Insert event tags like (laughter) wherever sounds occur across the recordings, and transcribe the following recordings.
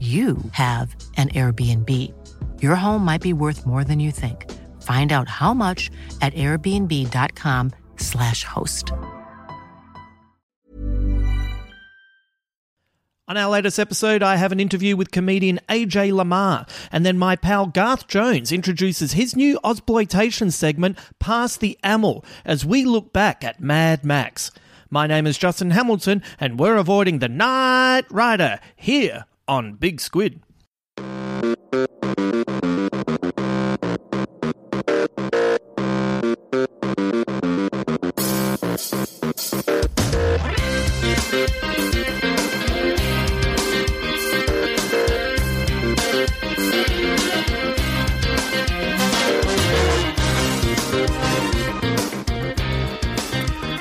you have an Airbnb. Your home might be worth more than you think. Find out how much at airbnb.com/slash host. On our latest episode, I have an interview with comedian AJ Lamarque, and then my pal Garth Jones introduces his new Ozploitation segment, Pass the Amel, as we look back at Mad Max. My name is Justin Hamilton, and we're avoiding the Night Rider here on Big Squid.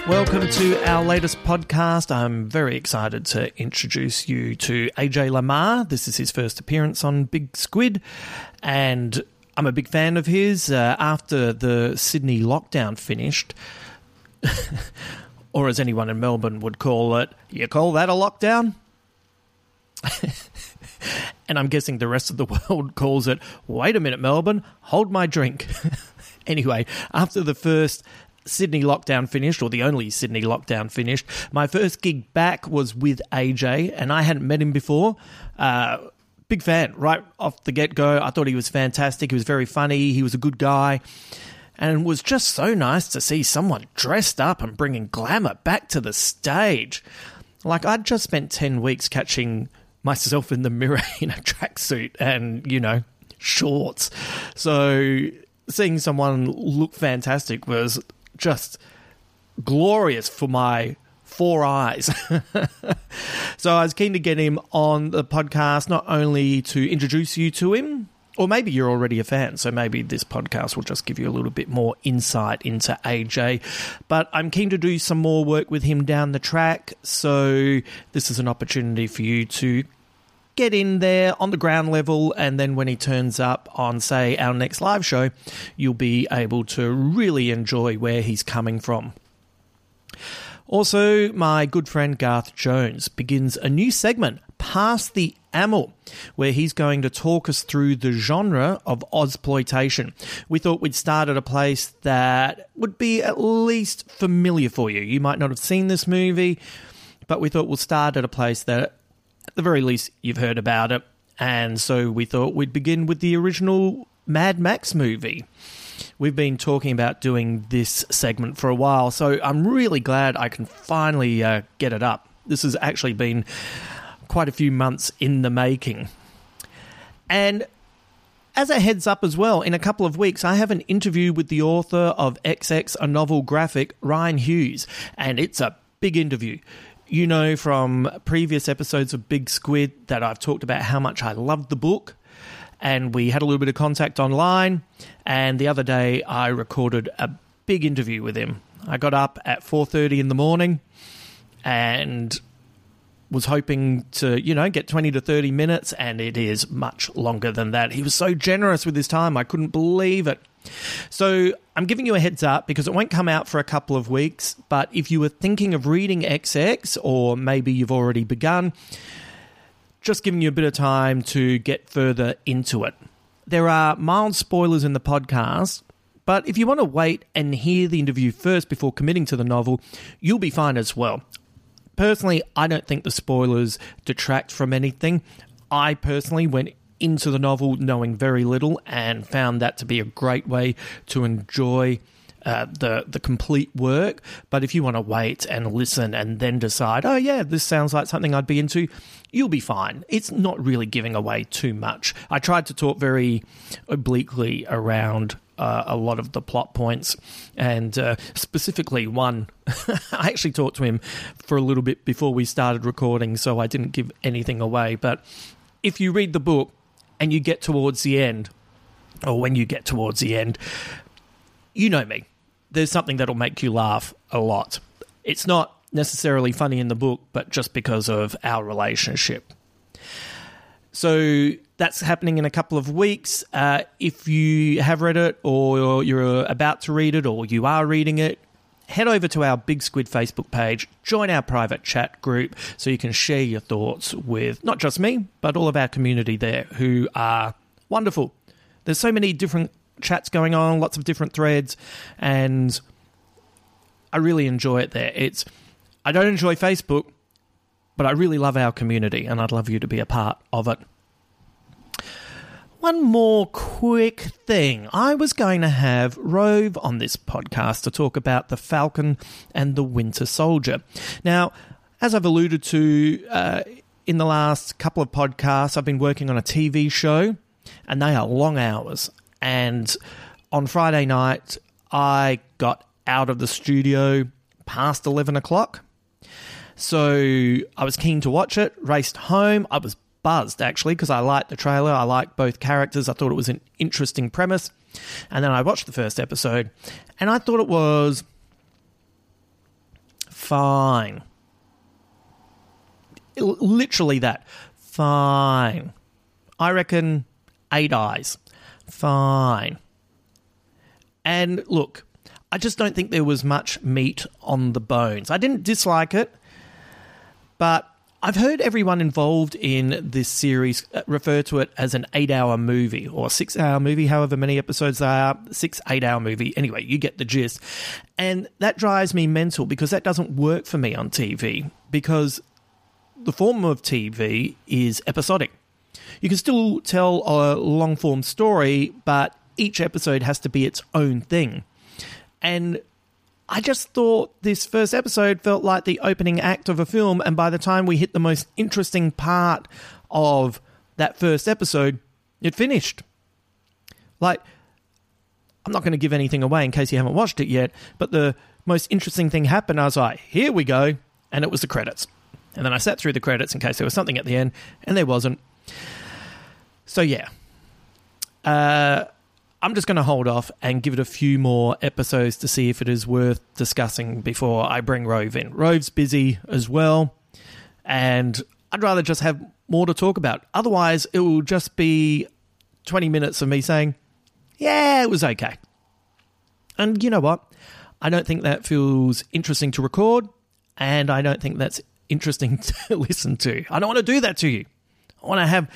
Welcome to our latest podcast. I'm very excited to introduce you to AJ Lamarque. This is his first appearance on Big Squid, and I'm a big fan of his. Uh, after the Sydney lockdown finished, (laughs) or as anyone in Melbourne would call it, you call that a lockdown? (laughs) and I'm guessing the rest of the (laughs) world calls it, wait a minute, Melbourne, hold my drink. anyway, after the first Sydney lockdown finished, or the only Sydney lockdown finished, my first gig back was with AJ, and I hadn't met him before. Uh, big fan, right off the get go. I thought he was fantastic. He was very funny. He was a good guy. And it was just so nice to see someone dressed up and bringing glamour back to the stage. Like, I'd just spent 10 weeks catching myself in the mirror (laughs) in a tracksuit and, you know, shorts. So seeing someone look fantastic was just glorious for my four eyes. (laughs) so I was keen to get him on the podcast, not only to introduce you to him, or maybe you're already a fan, so maybe this podcast will just give you a little bit more insight into AJ. But I'm keen to do some more work with him down the track, so this is an opportunity for you to get in there on the ground level, and then when he turns up on, say, our next live show, you'll be able to really enjoy where he's coming from. Also, my good friend Garth Jones begins a new segment, Past the Amel, where he's going to talk us through the genre of Ozploitation. We thought we'd start at a place that would be at least familiar for you. You might not have seen this movie, but we thought we'll start at a place that at the very least, you've heard about it. And so we thought we'd begin with the original Mad Max movie. We've been talking about doing this segment for a while, so I'm really glad I can finally uh, get it up. This has actually been quite a few months in the making. And as a heads up as well, in a couple of weeks, I have an interview with the author of XX, a novel graphic, Rian Hughes, and it's a big interview. You know from previous episodes of Big Squid that I've talked about how much I loved the book, and we had a little bit of contact online. And the other day, I recorded a big interview with him. I got up at four thirty in the morning, and was hoping to, you know, get 20 to 30 minutes, and it is much longer than that. He was so generous with his time, I couldn't believe it. So I'm giving you a heads up because it won't come out for a couple of weeks. But if you were thinking of reading XX, or maybe you've already begun, just giving you a bit of time to get further into it. There are mild spoilers in the podcast, but if you want to wait and hear the interview first before committing to the novel, you'll be fine as well. Personally, I don't think the spoilers detract from anything. I personally went into the novel knowing very little and found that to be a great way to enjoy uh, the the complete work. But if you want to wait and listen and then decide, oh yeah, this sounds like something I'd be into, you'll be fine. It's not really giving away too much. I tried to talk very obliquely around uh, a lot of the plot points, and uh, specifically one. (laughs) I actually talked to him for a little bit before we started recording, so I didn't give anything away. But if you read the book and you get towards the end, or when you get towards the end, you know me. There's something that'll make you laugh a lot. It's not necessarily funny in the book, but just because of our relationship. So that's happening in a couple of weeks. Uh, if you have read it, or you're about to read it, or you are reading it, head over to our Big Squid Facebook page, join our private chat group so you can share your thoughts with not just me, but all of our community there who are wonderful. There's so many different chats going on, lots of different threads, and I really enjoy it there. It's I don't enjoy Facebook, but I really love our community and I'd love you to be a part of it. One more quick thing. I was going to have Rove on this podcast to talk about the Falcon and the Winter Soldier. Now, as I've alluded to uh, in the last couple of podcasts, I've been working on a TV show, and they are long hours. And on Friday night, I got out of the studio past 11 o'clock. So I was keen to watch it, raced home. I was buzzed actually because I liked the trailer. I liked both characters. I thought it was an interesting premise. And then I watched the first episode and I thought it was fine. Literally that. Fine. I reckon eight eyes. Fine. And look, I just don't think there was much meat on the bones. I didn't dislike it, but I've heard everyone involved in this series uh, refer to it as an eight hour movie or six hour movie, however many episodes there are, six, eight hour movie. Anyway, you get the gist. And that drives me mental because that doesn't work for me on TV because the form of TV is episodic. You can still tell a long form story, but each episode has to be its own thing. And I just thought this first episode felt like the opening act of a film, and by the time we hit the most interesting part of that first episode, it finished. Like, I'm not going to give anything away in case you haven't watched it yet, but the most interesting thing happened. I was like, here we go. And it was the credits. And then I sat through the credits in case there was something at the end, and there wasn't. So, yeah. Uh, I'm just going to hold off and give it a few more episodes to see if it is worth discussing before I bring Rove in. Rove's busy as well, and I'd rather just have more to talk about. Otherwise, it will just be 20 minutes of me saying, yeah, it was okay. And you know what? I don't think that feels interesting to record, and I don't think that's interesting (laughs) to listen to. I don't want to do that to you. I want to have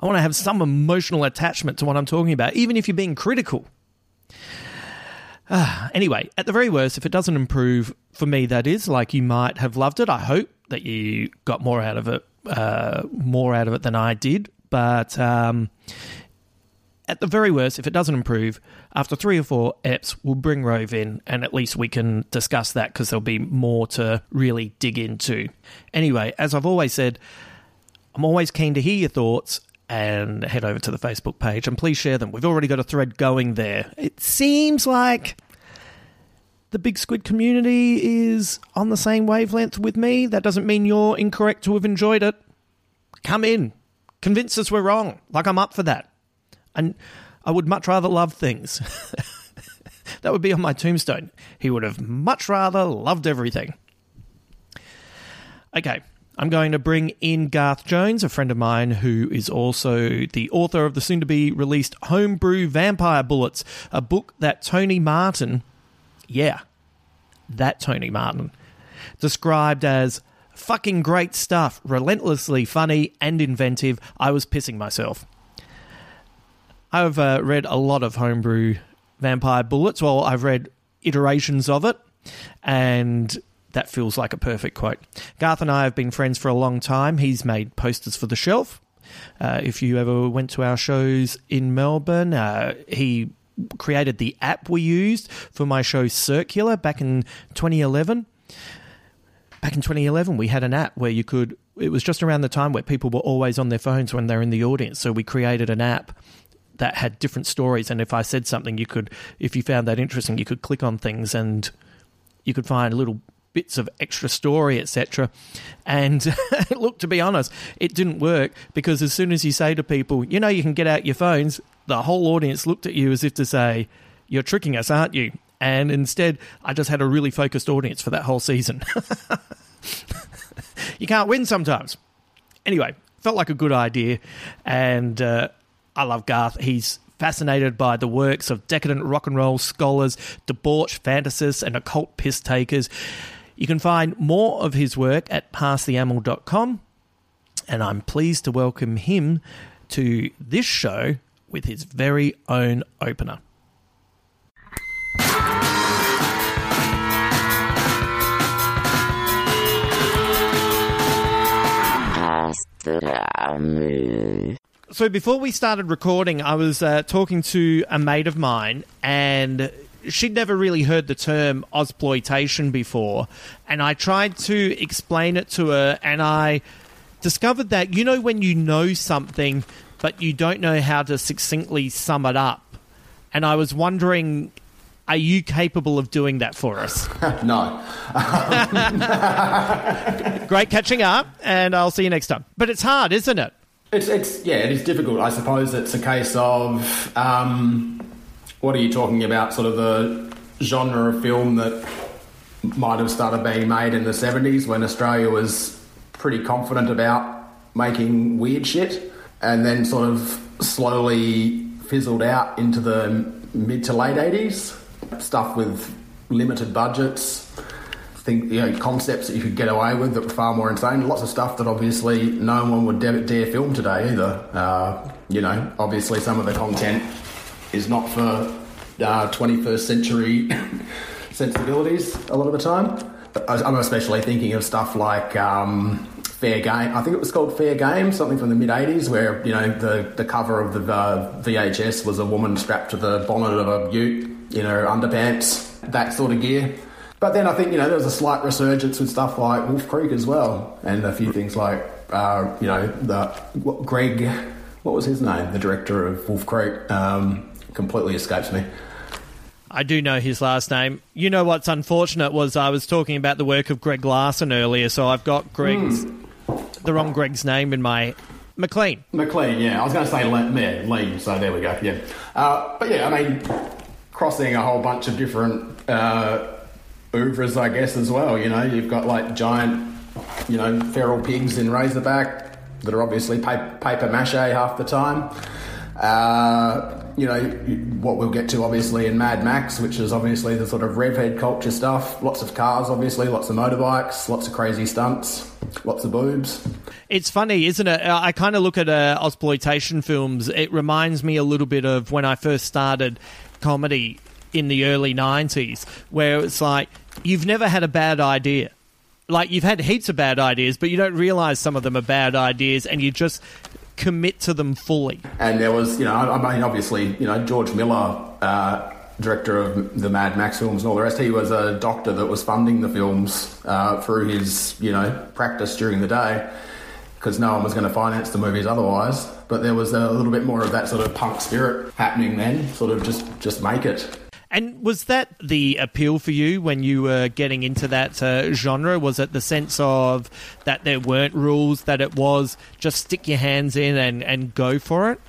I want to have some emotional attachment to what I'm talking about, even if you're being critical. Uh, anyway, at the very worst, if it doesn't improve, for me, that is, like you might have loved it. I hope that you got more out of it, uh, more out of it than I did. But um, at the very worst, if it doesn't improve, after three or four eps, we'll bring Rove in and at least we can discuss that because there'll be more to really dig into. Anyway, as I've always said, I'm always keen to hear your thoughts and head over to the Facebook page and please share them. We've already got a thread going there. It seems like the Big Squid community is on the same wavelength with me. That doesn't mean you're incorrect to have enjoyed it. Come in, convince us we're wrong. Like I'm up for that. And I would much rather love things. (laughs) that would be on my tombstone. He would have much rather loved everything. Okay, I'm going to bring in Garth Jones, a friend of mine who is also the author of the soon to be released Homebrew Vampire Bullets, a book that Tony Martin, yeah, that Tony Martin, described as fucking great stuff, relentlessly funny and inventive. I was pissing myself. I've uh, read a lot of Homebrew Vampire Bullets. Well, I've read iterations of it, and that feels like a perfect quote. Garth and I have been friends for a long time. He's made posters for the shelf. Uh, if you ever went to our shows in Melbourne, uh, he created the app we used for my show Circular back in 2011. Back in 2011, we had an app where you could. It was just around the time where people were always on their phones when they're in the audience. So we created an app that had different stories. And if I said something, you could, if you found that interesting, you could click on things and you could find little bits of extra story, etc. And (laughs) look, to be honest, it didn't work because as soon as you say to people, you know, you can get out your phones, the whole audience looked at you as if to say, you're tricking us, aren't you? And instead, I just had a really focused audience for that whole season. (laughs) you can't win sometimes. Anyway, felt like a good idea. And uh, I love Garth. He's fascinated by the works of decadent rock and roll scholars, debauched fantasists, and occult piss takers. You can find more of his work at passtheamel.com. And I'm pleased to welcome him to this show with his very own opener. So before we started recording, I was uh, talking to a mate of mine, and she'd never really heard the term Ozploitation before, and I tried to explain it to her, and I discovered that you know when you know something, but you don't know how to succinctly sum it up, and I was wondering. Are you capable of doing that for us? (laughs) no. (laughs) Great catching up, and I'll see you next time. But it's hard, isn't it? It's, it's yeah, it is difficult. I suppose it's a case of um, what are you talking about? Sort of the genre of film that might have started being made in the seventies when Australia was pretty confident about making weird shit, and then sort of slowly fizzled out into the mid to late eighties. Stuff with limited budgets, think you know concepts that you could get away with that were far more insane. Lots of stuff that obviously no one would dare, dare film today either. Uh, you know, obviously some of the content is not for uh, 21st century (coughs) sensibilities a lot of the time. I'm especially thinking of stuff like um, Fair Game. I think it was called Fair Game, something from the mid 80s, where you know the the cover of the uh, VHS was a woman strapped to the bonnet of a Ute in her underpants, that sort of gear. But then I think you know there was a slight resurgence with stuff like Wolf Creek as well, and a few things like uh, you know the Greg, what was his name, the director of Wolf Creek, um, completely escapes me. I do know his last name. You know what's unfortunate was I was talking about the work of Greg Larson earlier, so I've got Greg's the wrong Greg's name in my McLean. McLean, yeah, I was going to say Le- yeah, Lee, so there we go, yeah. Uh, but yeah, I mean, crossing a whole bunch of different uh, oeuvres, I guess, as well. You know, you've got like giant, you know, feral pigs in Razorback that are obviously paper, paper mache half the time. Uh, you know, what we'll get to obviously in Mad Max, which is obviously the sort of revhead culture stuff. Lots of cars, obviously, lots of motorbikes, lots of crazy stunts, lots of boobs. It's funny, isn't it? I kind of look at uh, exploitation films. It reminds me a little bit of when I first started comedy in the early 90s, where it's like, you've never had a bad idea. Like, you've had heaps of bad ideas, but you don't realize some of them are bad ideas, and you just commit to them fully. And there was, you know, I mean, obviously, you know, George Miller, uh, director of the Mad Max films and all the rest, he was a doctor that was funding the films uh, through his, you know, practice during the day because no one was going to finance the movies otherwise. But there was a little bit more of that sort of punk spirit happening then, sort of just just make it. And was that the appeal for you when you were getting into that uh, genre? Was it the sense of that there weren't rules, that it was just stick your hands in and, and go for it?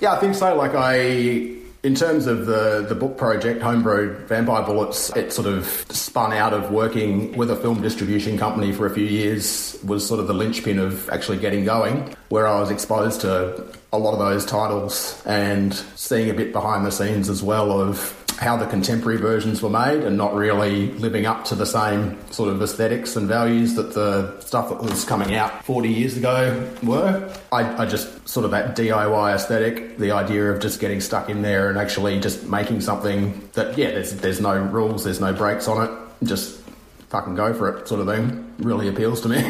Yeah, I think so. Like I, In terms of the, the book project, Homebrew Vampire Bullets, it sort of spun out of working with a film distribution company for a few years, was sort of the linchpin of actually getting going, where I was exposed to a lot of those titles and seeing a bit behind the scenes as well of how the contemporary versions were made and not really living up to the same sort of aesthetics and values that the stuff that was coming out 40 years ago were. I, I just sort of that DIY aesthetic, the idea of just getting stuck in there and actually just making something that, yeah, there's, there's no rules, there's no breaks on it, just fucking go for it sort of thing, really appeals to me. (laughs)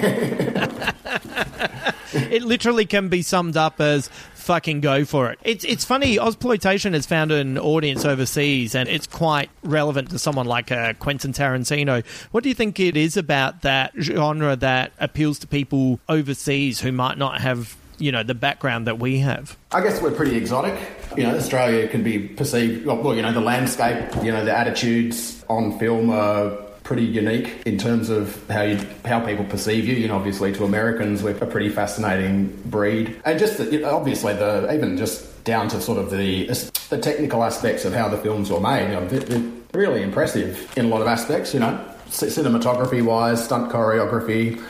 it literally can be summed up as fucking go for it. It's it's funny. Ozploitation has found an audience overseas, and it's quite relevant to someone like uh, Quentin Tarantino. What do you think it is about that genre that appeals to people overseas who might not have you know the background that we have? I guess we're pretty exotic. You know, Australia can be perceived. Well, you know, the landscape, you know, the attitudes on film are pretty unique in terms of how you how people perceive you. You know, obviously to Americans, we're a pretty fascinating breed, and just the, obviously the even just down to sort of the the technical aspects of how the films were made. You know, really impressive in a lot of aspects. You know, cinematography wise, stunt choreography.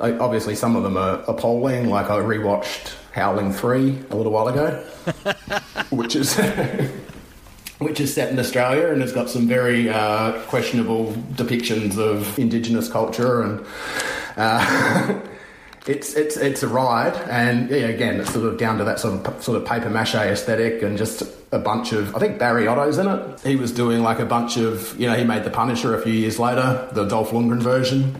Uh, obviously, some of them are appalling. Like I rewatched Howling Three a little while ago, (laughs) which is (laughs) which is set in Australia and has got some very uh, questionable depictions of Indigenous culture and. Uh, (laughs) it's it's it's a ride, and yeah, again, it's sort of down to that sort of sort of paper mache aesthetic, and just a bunch of. I think Barry Otto's in it. He was doing like a bunch of, you know, he made the Punisher a few years later, the Dolph Lundgren version,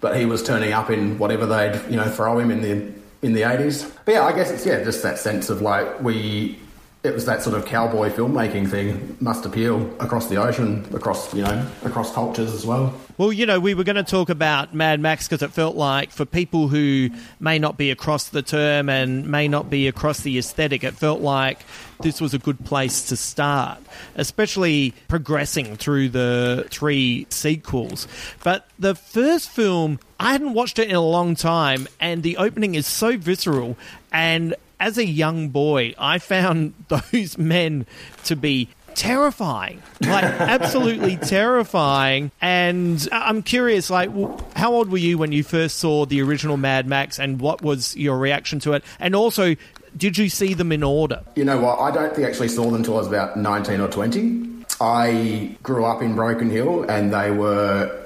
but he was turning up in whatever they'd you know throw him in the in the eighties. But yeah, I guess it's yeah, just that sense of like we it was that sort of cowboy filmmaking thing must appeal across the ocean, across you know, across cultures as well. Well, you know, we were going to talk about Mad Max because it felt like for people who may not be across the term and may not be across the aesthetic, it felt like this was a good place to start, especially progressing through the three sequels. But the first film, I hadn't watched it in a long time, and the opening is so visceral and as a young boy, I found (laughs) those men to be terrifying like absolutely (laughs) terrifying. And i'm curious like how old were you when you first saw the original mad max and what was your reaction to it? And also did you see them in order? You know what? I don't think I actually saw them until i was about 19 or 20 i grew up in broken hill and they were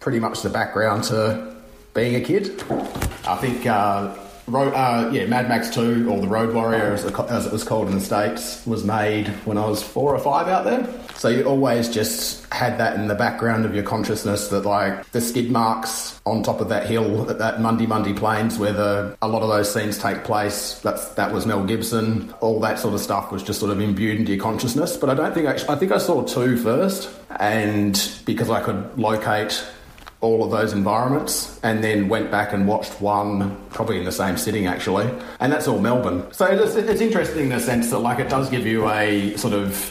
pretty much the background to being a kid. I think uh, Road, uh, yeah, Mad Max 2, or The Road Warrior, as, as, it was called in the States, was made when I was four or five out there. So you always just had that in the background of your consciousness that, like, the skid marks on top of that hill at that Mundy Mundy Plains where the, a lot of those scenes take place, that's, that was Mel Gibson. All that sort of stuff was just sort of imbued into your consciousness. But I don't think, actually, I think I saw two first, and because I could locate all of those environments and then went back and watched one probably in the same sitting actually. And that's all melbourne. So it's, it's interesting in the sense that like it does give you a sort of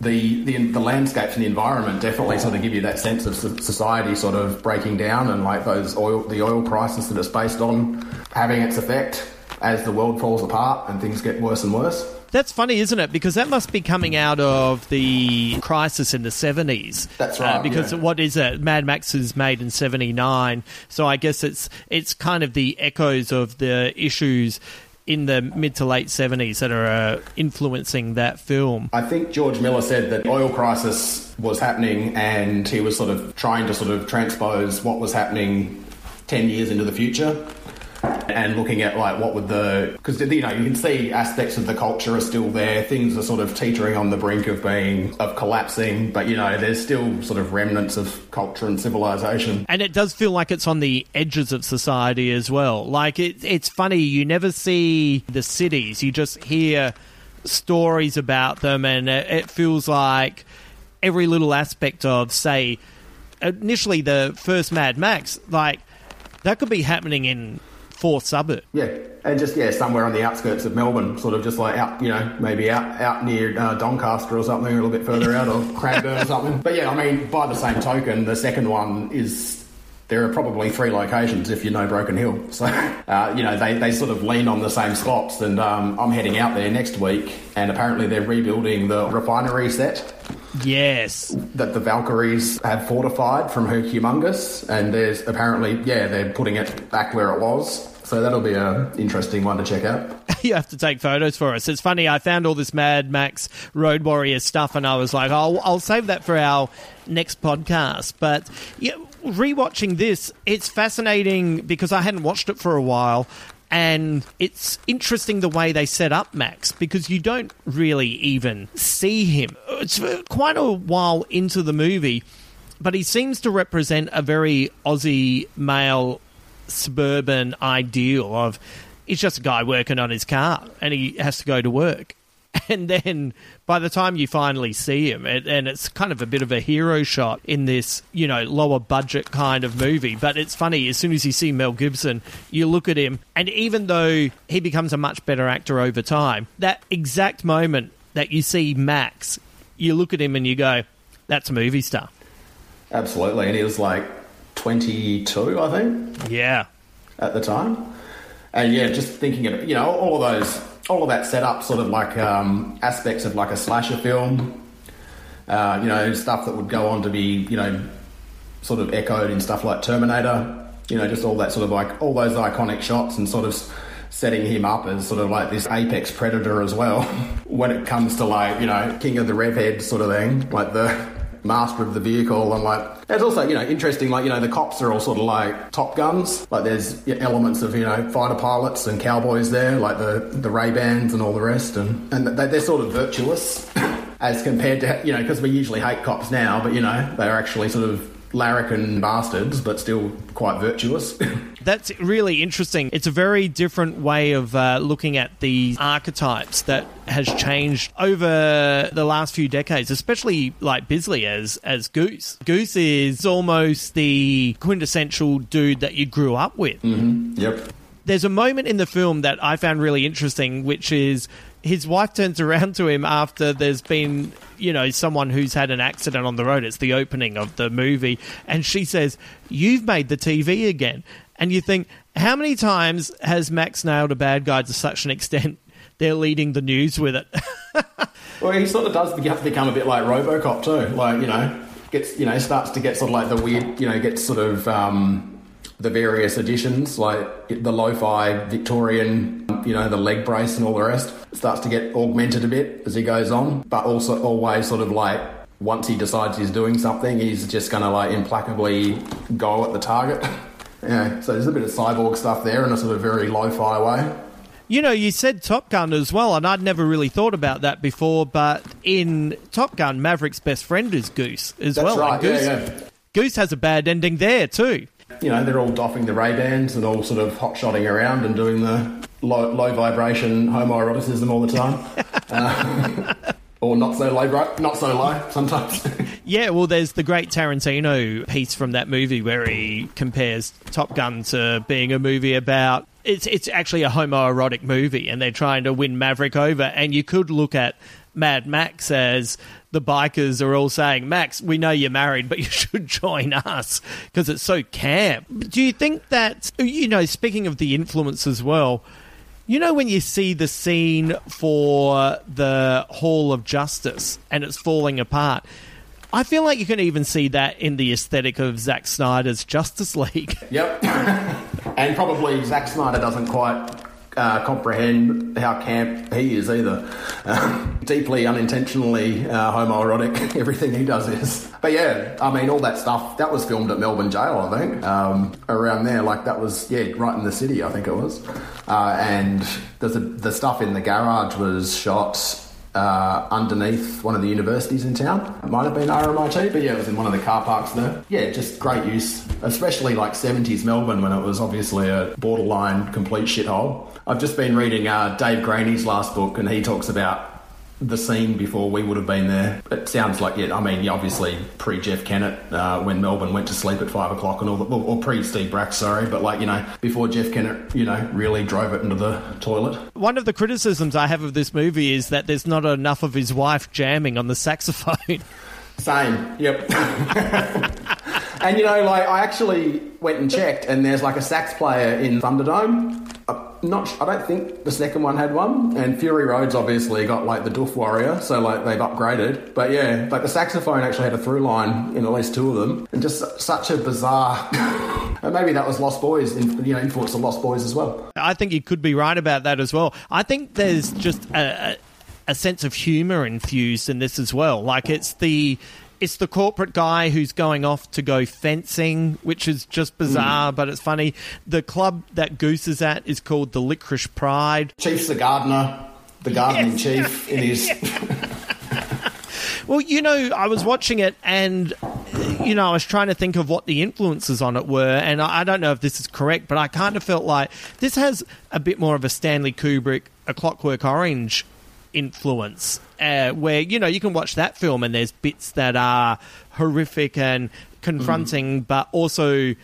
the, the the landscapes and the environment definitely sort of give you that sense of society sort of breaking down and like those oil the oil crisis that it's based on having its effect as the world falls apart and things get worse and worse that's funny, isn't it? Because that must be coming out of the crisis in the 70s. That's right. Uh, because yeah. what is it? Mad Max is made in 79. So I guess it's it's kind of the echoes of the issues in the mid to late 70s that are uh, influencing that film. I think George Miller said that oil crisis was happening and he was sort of trying to sort of transpose what was happening 10 years into the future and looking at like what would the because you know you can see aspects of the culture are still there. Things are sort of teetering on the brink of being of collapsing but you know there's still sort of remnants of culture and civilization. And it does feel like it's on the edges of society as well. Like it, it's funny you never see the cities. You just hear stories about them and it, it feels like every little aspect of say initially the first mad max like that could be happening in fourth suburb. Yeah, and just yeah, somewhere on the outskirts of Melbourne, sort of just like out, you know, maybe out out near uh, Doncaster or something, a little bit further out, or Cranbourne or something. But yeah, I mean, by the same token, the second one is there are probably three locations if you know Broken Hill. (laughs) So, uh, you know, they, they sort of lean on the same spots. And um, I'm heading out there next week, and apparently they're rebuilding the refinery set Yes. that the Valkyries have fortified from her Humungus. And there's apparently, yeah, they're putting it back where it was. So that'll be an interesting one to check out. (laughs) you have to take photos for us. It's funny. I found all this Mad Max Road Warrior stuff, and I was like, "I'll, I'll save that for our next podcast." But yeah, rewatching this, it's fascinating because I hadn't watched it for a while. And it's interesting the way they set up Max because you don't really even see him. It's quite a while into the movie, but he seems to represent a very Aussie male suburban ideal of he's just a guy working on his car and he has to go to work. (laughs) And then by the time you finally see him, it, and it's kind of a bit of a hero shot in this, you know, lower budget kind of movie. But it's funny, as soon as you see Mel Gibson, you look at him, and even though he becomes a much better actor over time, that exact moment that you see Max, you look at him and you go, that's a movie star. Absolutely. And he was like 22, I think. Yeah. at the time. And yeah, just thinking of you know all of those, all of that setup, sort of like um, aspects of like a slasher film. Uh, you know, stuff that would go on to be you know sort of echoed in stuff like Terminator. You know, just all that sort of like all those iconic shots and sort of setting him up as sort of like this apex predator as well. (laughs) when it comes to like you know king of the rev head sort of thing, like the master of the vehicle and like it's also you know interesting like you know the cops are all sort of like top guns. Like there's elements of you know fighter pilots and cowboys there like the the ray bans and all the rest. And and they, they're sort of virtuous (coughs) as compared to you know because we usually hate cops now but you know they're actually sort of larrikin bastards but still quite virtuous (laughs) That's really interesting. It's a very different way of uh, looking at the archetypes that has changed over the last few decades, especially like Bisley as as Goose. Goose is almost the quintessential dude that you grew up with. yep There's a moment in the film that I found really interesting, which is his wife turns around to him after there's been, you know, someone who's had an accident on the road. It's the opening of the movie. And she says, You've made the TV again. And you think, how many times has Max nailed a bad guy to such an extent (laughs) they're leading the news with it? (laughs) Well, he sort of does be- become a bit like RoboCop too. Like you know, gets you know starts to get sort of like the weird, you know, gets sort of um, the various editions, like the lo-fi Victorian, you know, the leg brace and all the rest. Starts to get augmented a bit as he goes on, but also always sort of like once he decides he's doing something, he's just going to like implacably go at the target. (laughs) Yeah, so there's a bit of cyborg stuff there in a sort of very lo-fi way. You know, you said Top Gun as well, and I'd never really thought about that before. But in Top Gun, Maverick's best friend is Goose as That's well. right, Goose, yeah, yeah. Goose has a bad ending there too. You know, they're all doffing the Ray Bans and all sort of hot shotting around and doing the low, low vibration homoeroticism all the time, (laughs) uh, (laughs) or not so low, right? not so low sometimes. (laughs) Yeah, well, there's the great Tarantino piece from that movie where he compares Top Gun to being a movie about. It's it's actually a homoerotic movie, and they're trying to win Maverick over. And you could look at Mad Max as the bikers are all saying, "Max, we know you're married, but you (laughs) should join us because it's so camp." Do you think that you know? Speaking of the influence as well. You know when you see the scene for the Hall of Justice and it's falling apart. I feel like you can even see that in the aesthetic of Zack Snyder's Justice League. yep, (laughs) and probably Zack Snyder doesn't quite uh, comprehend how camp he is either. Uh, deeply unintentionally uh, homoerotic, (laughs) everything he does is. But yeah, I mean, all that stuff that was filmed at Melbourne Jail, I think, um, around there. Like that was yeah, right in the city, I think it was. Uh, and a, the stuff in the garage was shot uh, underneath one of the universities in town. It might have been RMIT, but yeah, it was in one of the car parks there. Yeah, just great use, especially like 70s Melbourne when it was obviously a borderline complete shithole. I've just been reading uh, Dave Graney's last book, and he talks about the scene before we would have been there. It sounds like, yeah, I mean, obviously pre Jeff Kennett uh, when Melbourne went to sleep at five o'clock and all that, or pre Steve Bracks, sorry, but like, you know, before Jeff Kennett, you know, really drove it into the toilet. One of the criticisms I have of this movie is that there's not enough of his wife jamming on the saxophone. (laughs) Same, yep. (laughs) and you know, like I actually went and checked, and there's like a sax player in Thunderdome. Not, I don't think the second one had one, and Fury Road's obviously got like the Doof Warrior, so like they've upgraded. But yeah, like the saxophone actually had a through line in at least two of them, and just such a bizarre. (laughs) and maybe that was Lost Boys, in, you know, influence of Lost Boys as well. I think you could be right about that as well. I think there's just a, a, sense of humour infused in this as well. Like it's the it's the corporate guy who's going off to go fencing, which is just bizarre, hmm. but it's funny. The club that Goose is at is called the Licorice Pride. Chief's the gardener, the gardening Yes. chief in his. (laughs) Well, you know, I was watching it and, you know, I was trying to think of what the influences on it were, and I I don't know if this is correct, but I kind of felt like this has a bit more of a Stanley Kubrick, A Clockwork Orange influence, uh, where, you know, you can watch that film and there's bits that are horrific and confronting, but also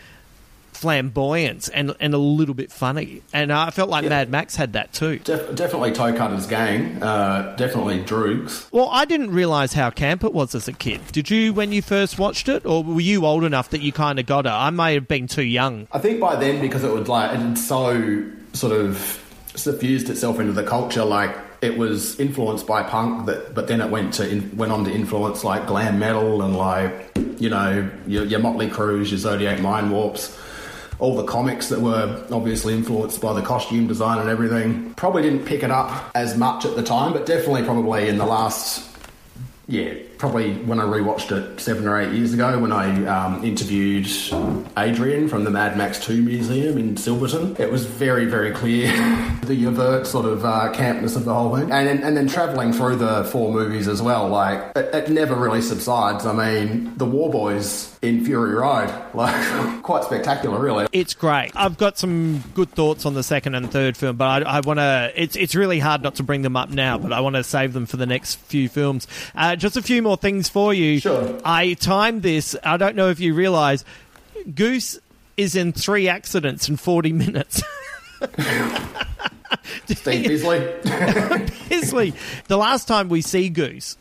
flamboyant and, and a little bit funny. And I felt like Mad Max had that too. Def- definitely Toe Cutter's gang. Uh, definitely Droogs. Well, I didn't realize how camp it was as a kid. Did you when you first watched it, or were you old enough that you kind of got it? I may have been too young. I think by then, because it was like it's so sort of suffused itself into the culture, like it was influenced by punk, that but then it went to in, went on to influence like glam metal and like you know your, your Motley Crues, your Zodiac Mind Warps. All the comics that were obviously influenced by the costume design and everything. Probably didn't pick it up as much at the time, but definitely probably in the last yeah, probably when I rewatched it seven or eight years ago when I um, interviewed Adrian from the Mad Max 2 Museum in Silverton. It was very, very clear (laughs) the overt sort of uh, campness of the whole thing. And, and then travelling through the four movies as well, like, it, it never really subsides. I mean, the War Boys in Fury Road, (laughs) like, quite spectacular, really. It's great. I've got some good thoughts on the second and third film, but I, I want to. It's it's really hard not to bring them up now, but I want to save them for the next few films. Uh, just a few more things for you. Sure. I timed this. I don't know if you realise, Goose is in three accidents in forty minutes. Steve Bisley. Isley, the last time we see Goose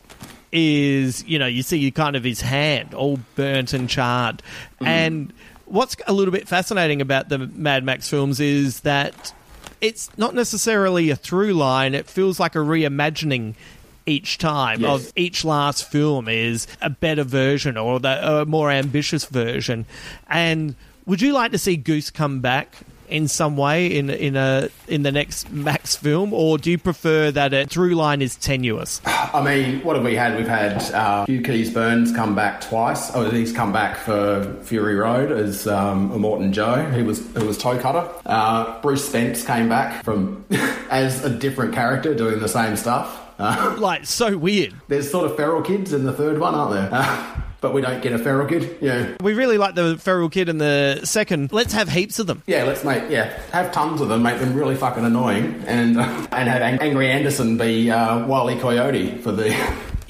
is, you know, you see kind of his hand all burnt and charred. Mm. And what's a little bit fascinating about the Mad Max films is that it's not necessarily a through line, it feels like a reimagining each time Yes. of each last film is a better version or the, a more ambitious version. And would you like to see Goose come back in some way in in a in the next Max film, or do you prefer that a through line is tenuous? I mean, what have we had? We've had uh, Hugh Keays-Byrne come back twice. Oh, he's come back for Fury Road as um, Immortan Joe, who was who was toe cutter. Uh, Bruce Spence came back from (laughs) as a different character doing the same stuff. Uh, (laughs) Like so weird. there's sort of feral kids in the third one, aren't there? Uh, (laughs) but we don't get a feral kid. Yeah, We really like the feral kid in the second. Let's have heaps of them. yeah. Let's make yeah have tons of them, make them really fucking annoying, and uh, (laughs) and have Ang- Angry Anderson be uh, Wile E. Coyote for the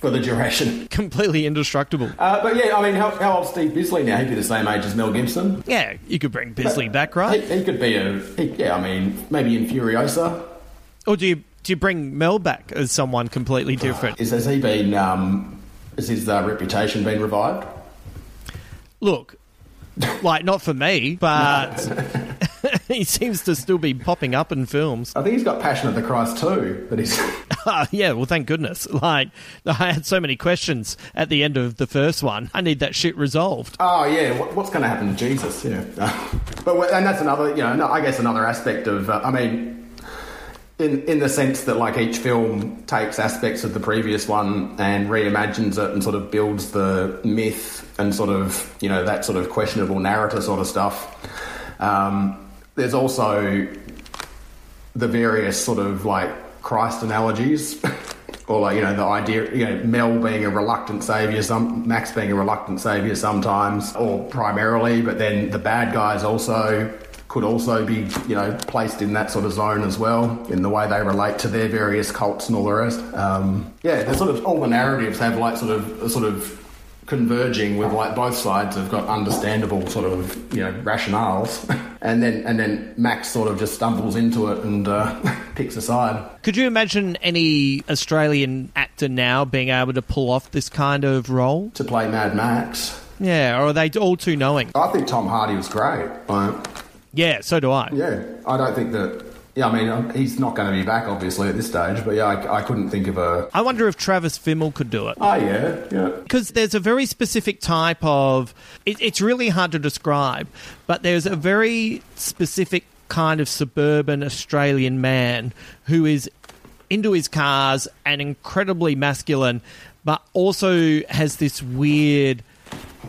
for the duration. Completely indestructible. Uh, but yeah, I mean, how, how old's Steve Bisley now? He'd be the same age as Mel Gibson. Yeah, you could bring Bisley back, right? He, he could be a he, yeah. I mean, maybe in Furiosa. Or do you do you bring Mel back as someone completely different? Is has he been? Um, has his uh, reputation been revived? Look, like not for me, but (laughs) he seems to still be popping up in films. I think he's got Passion of the Christ too. But he's (laughs) Ah, yeah, well, thank goodness. Like, I had so many questions at the end of the first one. I need that shit resolved. oh yeah. What, what's going to happen to Jesus? Yeah. (laughs) but and that's another you know no, I guess another aspect of uh, I mean. In, in the sense that like each film takes aspects of the previous one and reimagines it and sort of builds the myth and sort of you know that sort of questionable narrative sort of stuff. Um, there's also the various sort of like Christ analogies, (laughs) or like you know the idea, you know Mel being a reluctant savior, some Max being a reluctant savior sometimes, or primarily, but then the bad guys also could also be you know placed in that sort of zone as well in the way they relate to their various cults and all the rest. Um, yeah, the sort of all the narratives have like sort of sort of converging with like both sides have got understandable sort of you know rationales (laughs) and then and then max sort of just stumbles into it and uh, (laughs) picks a side Could you imagine any Australian actor now being able to pull off this kind of role? to play mad max Yeah, or are they all too knowing? I think Tom Hardy was great. Like, Yeah, so do I. yeah, I don't think that. Yeah, I mean, um, he's not going to be back obviously at this stage, but yeah, I, I couldn't think of a. I wonder if Travis Fimmel could do it. Oh yeah, yeah. because there's a very specific type of it, it's really hard to describe but there's a very specific kind of suburban australian man who is into his cars and incredibly masculine but also has this weird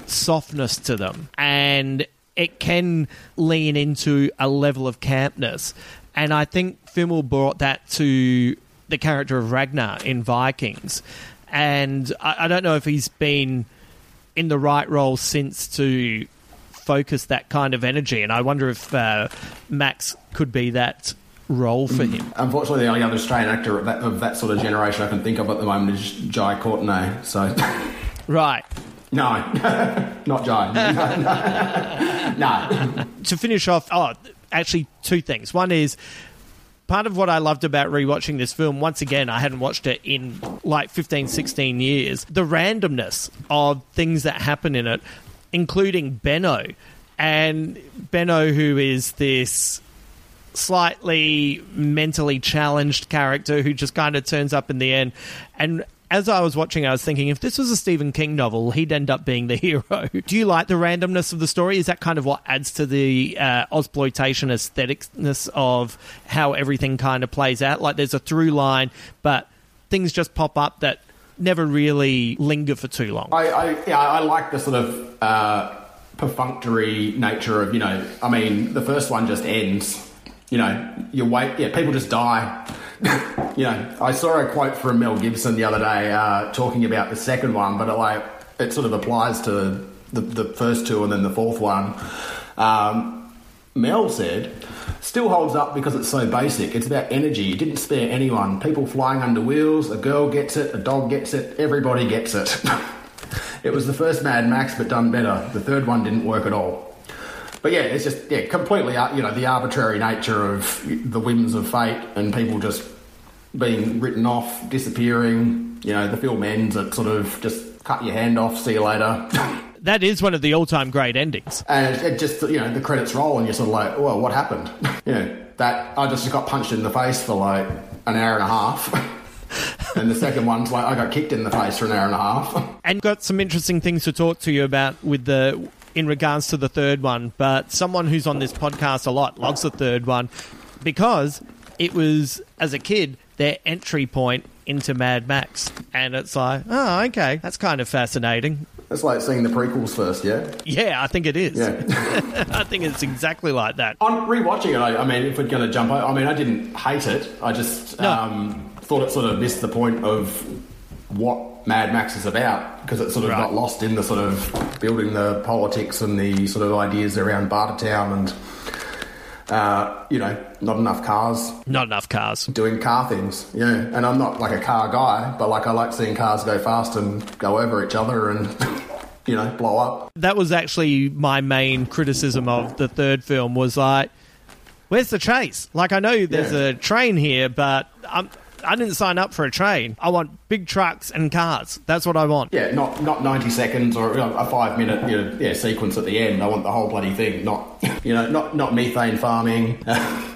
softness to them and it can lean into a level of campness. And i think Fimmel brought that to the character of ragnar in vikings. And I, I don't know if he's been in the right role since to focus that kind of energy. And i wonder if uh, max could be that role for him. Unfortunately, the only other Australian actor of that, of that sort of generation I can think of at the moment is Jai Courtney. So, right no, (laughs) not Jai. (laughs) No, no. no. to finish off, oh, actually, two things. One is part of what I loved about rewatching this film, once again, I hadn't watched it in like 15, 16 years, the randomness of things that happen in it, including Benno. And Benno, who is this slightly mentally challenged character who just kind of turns up in the end. And as I was watching, I was thinking, if this was a Stephen King novel, he'd end up being the (laughs) hero. Do you like the randomness of the story? Is that kind of what adds to the uh, Ozploitation aestheticness of how everything kind of plays out? Like there's a through line, but things just pop up that never really linger for too long. I, I, yeah, I like the sort of uh, perfunctory nature of, you know, I mean, the first one just ends. You know, you wait, yeah, people just die. (laughs) you know, I saw a quote from Mel Gibson the other day uh, talking about the second one, but it, like it sort of applies to the, the first two and then the fourth one. Um, Mel said, still holds up because it's so basic. It's about energy. It didn't spare anyone. People flying under wheels, a girl gets it, a dog gets it, everybody gets it. (laughs) it was the first Mad Max, but done better. The third one didn't work at all. But yeah, it's just yeah, completely uh, you know the arbitrary nature of the whims of fate and people just being written off, disappearing. You know, the film ends at sort of just cut your hand off, see you later. (laughs) That is one of the all time great endings. And it, it just, you know, the credits roll and you're sort of like, well, what happened? (laughs) you know, that I just got punched in the face for like an hour and a half. (laughs) and the second one's like, I got kicked in the face for an hour and a half. and got some interesting things to talk to you about with the in regards to the third one. But someone who's on this podcast a lot loves the third one because it was as a kid their entry point into Mad Max, and it's like, oh, okay, that's kind of fascinating. it's like seeing the prequels first, yeah? Yeah, I think it is. Yeah. (laughs) I think it's exactly like that. On rewatching it, I, I mean, if we're going to jump, I, I mean, I didn't hate it. I just No. um, thought it sort of missed the point of what Mad Max is about because it sort of Right. got lost in the sort of building the politics and the sort of ideas around Bartertown and, uh, you know, not enough cars Not enough cars. doing car things. Yeah, and I'm not like a car guy, but like I like seeing cars go fast and go over each other and, (laughs) you know, blow up. That was actually my main criticism of the third film was like, where's the chase? Like, I know there's Yeah. a train here, but I'm, I didn't sign up for a train. I want big trucks and cars. That's what I want. Yeah, not not ninety seconds or a five minute you know, yeah sequence at the end. I want the whole bloody thing. Not (laughs) you know not not methane farming. (laughs)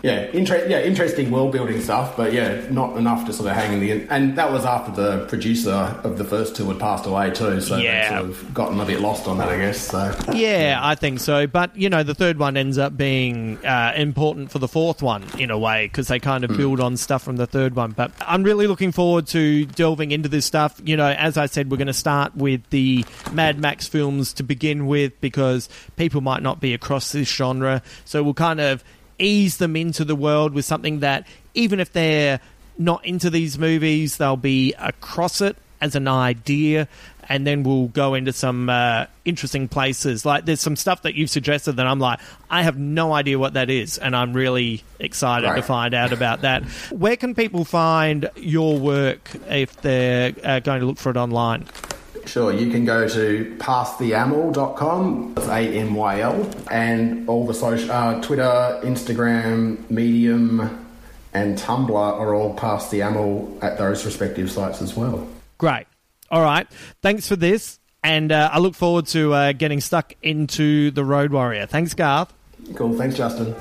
yeah, inter- yeah, interesting world building stuff, but yeah, not enough to sort of hang in the. End. And that was after the producer of the first two had passed away too, so Yeah. sort of gotten a bit lost on that, I guess. So Yeah, I think so. But, you know, the third one ends up being uh, important for the fourth one in a way because they kind of build on stuff from the third one. But I'm really looking forward to delving into this stuff. You know, as I said, we're going to start with the Mad Max films to begin with because people might not be across this genre. So we'll kind of ease them into the world with something that, even if they're not into these movies, they'll be across it as an idea, and then we'll go into some uh, interesting places. Like there's some stuff that you've suggested that I'm like, I have no idea what that is, and I'm really excited to find out about that. Where can people find your work if they're uh, going to look for it online? Sure, you can go to passtheamyl.com, that's A-M-Y-L, and all the social, uh, Twitter, Instagram, Medium, and Tumblr are all Pass the Amyl at those respective sites as well. Great. All right. Thanks for this. And uh, I look forward to uh, getting stuck into the Road Warrior. Thanks, Garth. Cool. Thanks, Justin.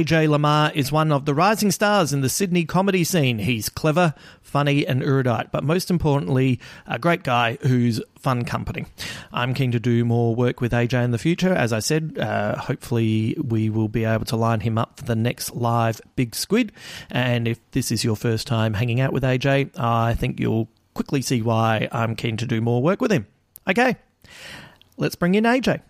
AJ Lamarque is one of the rising stars in the Sydney comedy scene. He's clever, funny, and erudite, but most importantly, a great guy who's fun company. I'm keen to do more work with AJ in the future. As I said, uh, hopefully, we will be able to line him up for the next live Big Squid. And if this is your first time hanging out with AJ, I think you'll quickly see why I'm keen to do more work with him. Okay, let's bring in AJ.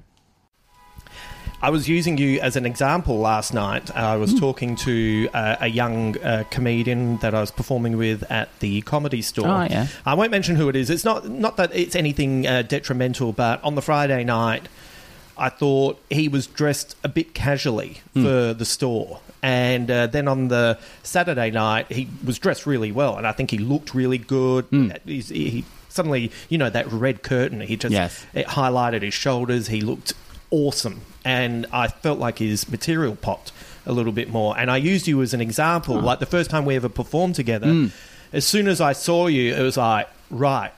I was using you as an example last night. I was talking to uh, a young uh, comedian that I was performing with at the comedy store. Oh, yeah. I won't mention who it is. It's not not that it's anything uh, detrimental, but on the Friday night, I thought he was dressed a bit casually for the store. And uh, then on the Saturday night, he was dressed really well, and I think he looked really good. He's, he suddenly, you know, that red curtain. He just Yes. it highlighted his shoulders. He looked awesome, and I felt like his material popped a little bit more. And I used you as an example, like the first time we ever performed together. As soon as I saw you, it was like, right.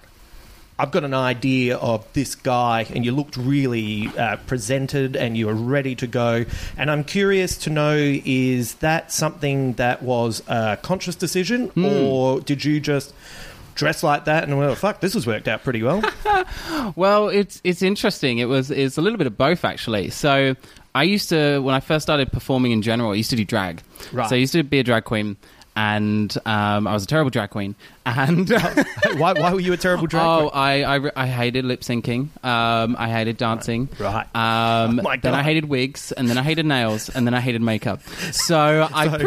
I've got an idea of this guy, and you looked really uh, presented and you were ready to go. And I'm curious to know is that something that was a conscious decision, or did you just dress like that and, well, fuck, this has worked out pretty well? (laughs) Well, it's it's interesting. It was it's a little bit of both actually. So I used to when I first started performing in general, I used to do drag. Right. So I used to be a drag queen, and um, I was a terrible drag queen. And (laughs) why, why were you a terrible drag oh, queen? I, I I hated lip syncing. Um, I hated dancing. Right. Um, (laughs) Oh then I hated wigs, and then I hated nails, and then I hated makeup. So (laughs) I.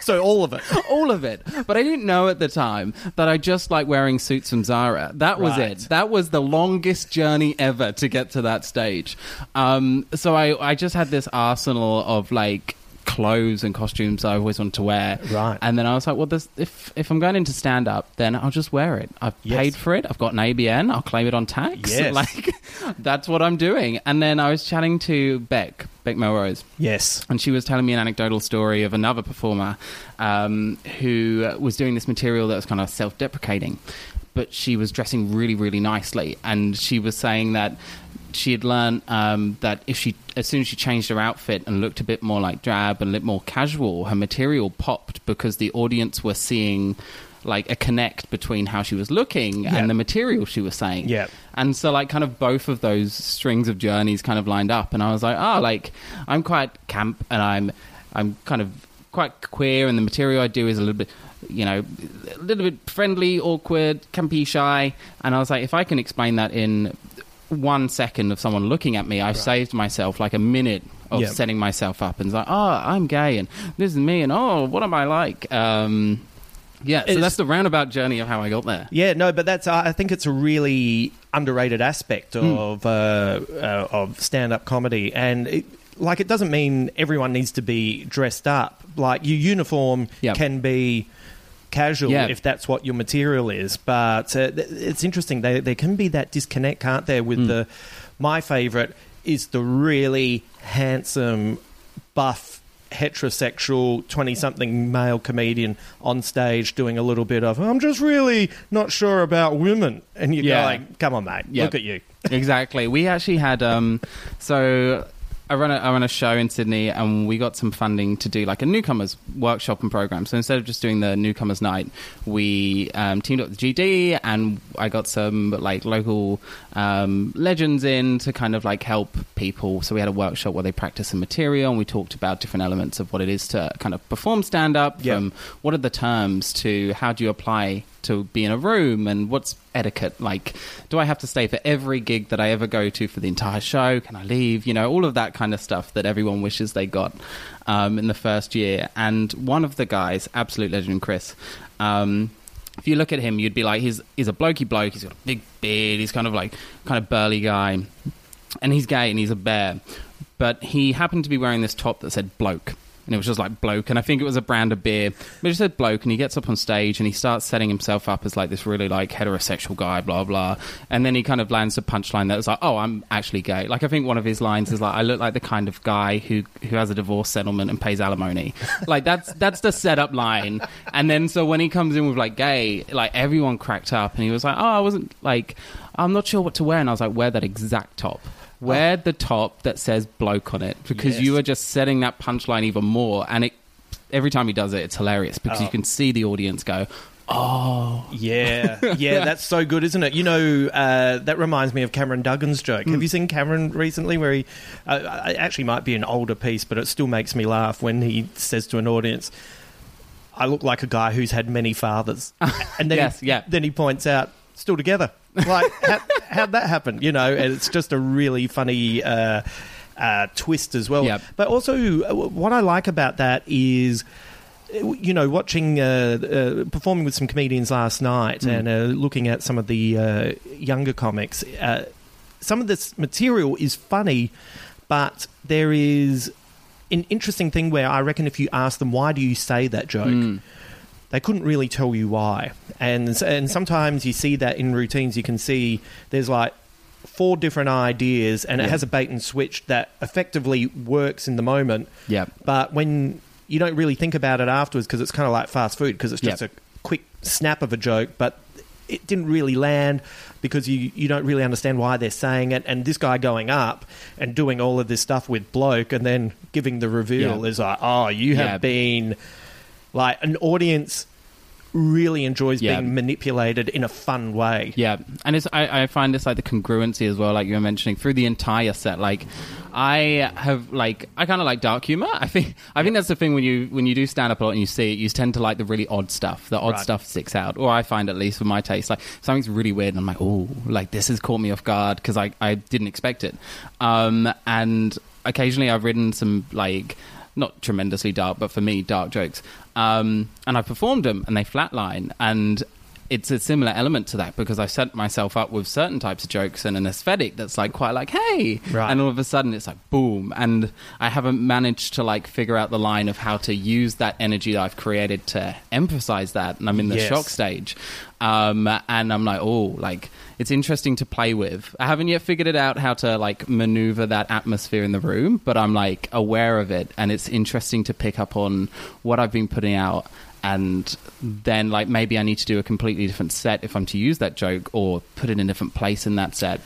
So all of it. all of it. But I didn't know at the time that I just like wearing suits from Zara. That was Right. it. That was the longest journey ever to get to that stage. Um, so I, I just had this arsenal of like clothes and costumes I always wanted to wear. Right. And then I was like, well, this, if if I'm going into stand up, then I'll just wear it. I've Yes. paid for it. I've got an ABN. I'll claim it on tax. (laughs) Yes. Like that's what I'm doing. And then I was chatting to Beck, Beck Melrose Yes. and she was telling me an anecdotal story of another performer um, who was doing this material that was kind of self-deprecating but she was dressing really really nicely and she was saying that she had learned um, that if she as soon as she changed her outfit and looked a bit more like drab and a bit more casual her material popped because the audience were seeing like a connect between how she was looking Yeah. and the material she was saying Yeah. and so, like, kind of both of those strings of journeys kind of lined up, and I was like, oh, like, I'm quite camp, and I'm, I'm kind of quite queer, and the material I do is a little bit, you know, a little bit friendly, awkward, campy, shy, and I was like, if I can explain that in one second of someone looking at me, I've saved myself like a minute of Yeah. setting myself up, and like, oh, I'm gay, and this is me, and oh, what am I like? Um, yeah, so It's- that's the roundabout journey of how I got there. Yeah, no, but that's I think it's a really underrated aspect of uh, uh, of stand up comedy, and it, like it doesn't mean everyone needs to be dressed up. Like your uniform Yep. can be casual Yeah. if that's what your material is, but uh, th- it's interesting. There there can be that disconnect, can't there? With the my favorite is the really handsome, buff. Heterosexual twenty-something male comedian on stage doing a little bit of I'm just really not sure about women, and you're Yeah. going, "Come on, mate, Yep. look at you." exactly. We actually had um, so I run a I run a show in Sydney, and we got some funding to do like a newcomers workshop and program. So instead of just doing the newcomers night, we um, teamed up with GD, and I got some like local um, legends in to kind of like help people. So we had a workshop where they practiced some material, and we talked about different elements of what it is to kind of perform stand up. Yep. From what are the terms to how do you apply to be in a room and what's etiquette? Like do i have to stay for every gig that i ever go to for the entire show? Can i leave? You know all of that kind of stuff that everyone wishes they got um, in the first year. And one of the guys absolute legend chris um, if you look at him you'd be like he's he's a blokey bloke. He's got a big beard. He's kind of like kind of burly guy. And he's gay and he's a bear. But he happened to be wearing this top that said bloke and it was just like bloke, and I think it was a brand of beer, but it said bloke, and he gets up on stage and he starts setting himself up as like this really like heterosexual guy, blah blah, and then he kind of lands a punchline that was like, oh, I'm actually gay. Like I think one of his lines is like, I look like the kind of guy who who has a divorce settlement and pays alimony. like that's that's the setup line, and then so when he comes in with like gay, like everyone cracked up, and he was like, oh, I wasn't like, I'm not sure what to wear, and I was like, wear that exact top. Wear the top that says bloke on it because Yes. you are just setting that punchline even more. And it every time he does it, it's hilarious because you can see the audience go, "Oh, Yeah, (laughs) yeah, that's so good, isn't it? You know, uh, that reminds me of Cameron Duggan's joke. Hmm. Have you seen Cameron recently? Where he uh, it actually might be an older piece, but it still makes me laugh when he says to an audience, "I look like a guy who's had many fathers," (laughs) and then Yes, he, yeah. then he points out, "Still together." Like, how, how'd that happen? You know, and it's just a really funny. Uh, uh, twist as well, Yep. but also uh, what I like about that is you know, watching, uh, uh, performing with some comedians last night Mm. and uh, looking at some of the uh, younger comics, uh, some of this material is funny, but there is an interesting thing where I reckon if you ask them, why do you say that joke? Mm. They couldn't really tell you why. And, and sometimes you see that in routines, you can see there's like four different ideas and it has a bait and switch that effectively works in the moment. yeah, But when you don't really think about it afterwards because it's kind of like fast food because it's just Yep. a quick snap of a joke, but it didn't really land because you, you don't really understand why they're saying it. And this guy going up and doing all of this stuff with bloke and then giving the reveal Yeah. is like, oh, you have Yeah. been like an audience really enjoys Yeah. being manipulated in a fun way. Yeah, and it's I, I find this like the congruency as well, like you were mentioning through the entire set. Like I have like I kind of like dark humor. I think I think that's the thing when you when you do stand up a lot and you see it, you tend to like the really odd stuff. The odd Right. stuff sticks out, or I find at least for my taste, like something's really weird, and I'm like, oh, like this has caught me off guard because I I didn't expect it. Um, and occasionally I've written some like not tremendously dark, but for me, dark jokes. Um, and I performed them, and they flatline. And it's a similar element to that because I set myself up with certain types of jokes and an aesthetic that's like quite like, hey, Right. and all of a sudden it's like boom, and I haven't managed to like figure out the line of how to use that energy that I've created to emphasize that, and I'm in the Yes. shock stage, um, and I'm like, oh, like it's interesting to play with. I haven't yet figured it out how to like maneuver that atmosphere in the room, but I'm like aware of it, and it's interesting to pick up on what I've been putting out. And then, like, maybe I need to do a completely different set if I'm to use that joke, or put it in a different place in that set.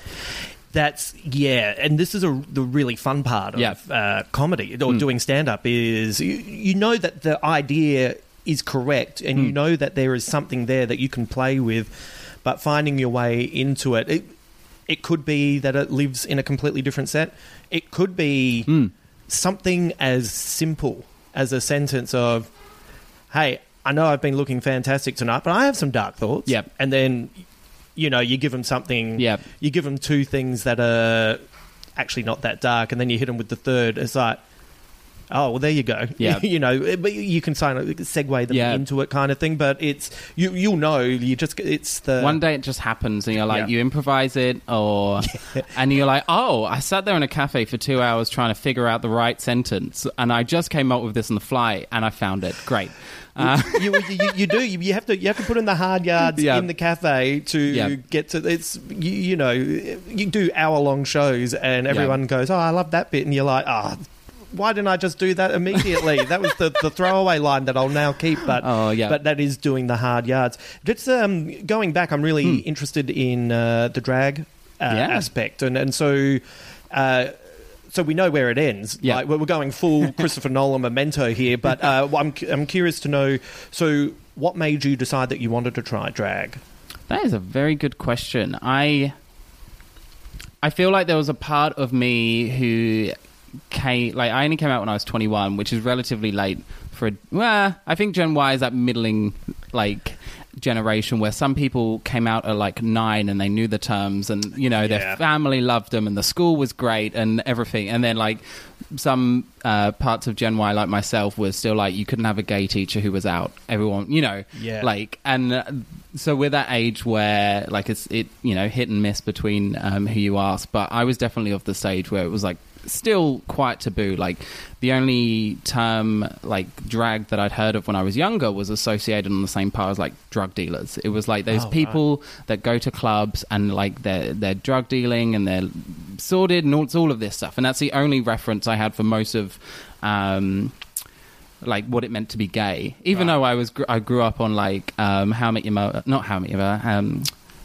That's yeah, and this is a, the really fun part of Yeah. Mm. uh, comedy or doing stand up is you, you know that the idea is correct and Mm. you know that there is something there that you can play with, but finding your way into it, it it could be that it lives in a completely different set. It could be Mm. something as simple as a sentence of, "Hey, I know I've been looking fantastic tonight, but I have some dark thoughts." Yep. and then you know you give them something Yep. you give them two things that are actually not that dark, and then you hit them with the third. It's like, oh, well, there you go. (laughs) Yeah. you know, but you can sign segue them Yeah. into it, kind of thing. But it's you, you'll know. You just it's the One day it just happens, and you're like, Yeah. you improvise it, or (laughs) and you're like, oh, I sat there in a cafe for two hours trying to figure out the right sentence, and I just came up with this on the fly, and I found it. Great. Uh, you, you, you do. You, you have to. You have to put in the hard yards Yeah. in the cafe to Yeah. get to. It's you, you know. You do hour long shows, and everyone goes, "Oh, I love that bit," and you're like, "Oh." Why didn't I just do that immediately? that was the, the throwaway line that I'll now keep. But Oh, yeah. but that is doing the hard yards. Just um, going back, I'm really interested in uh, the drag uh, Hmm. Yeah. aspect, and and so. Uh, so we know where it ends. Yeah. Like, we're we're going full (laughs) Christopher Nolan memento here, but uh, I'm I'm curious to know. So, what made you decide that you wanted to try drag? That is a very good question. I I feel like there was a part of me who came like I only came out when I was 21, which is relatively late for a, well, I think Gen Y is that middling like generation where some people came out at like 9 and they knew the terms and you know Yeah. their family loved them and the school was great and everything and then like some uh, parts of Gen Y like myself was still like you couldn't have a gay teacher who was out everyone you know Yeah. like and uh, so we're that age where like it's it you know hit and miss between um, who you ask but i was definitely of the stage where it was like still quite taboo. Like the only term like drag that I'd heard of when I was younger was associated on the same par as like drug dealers. It was like those Oh, people that go to clubs and like they're they're drug dealing and they're sorted and all, it's all of this stuff. And that's the only reference I had for most of. Um, like what it meant to be gay, even though I was gr- I grew up on like um, How I Met Your Mother, not How I Met Your Mother. Um,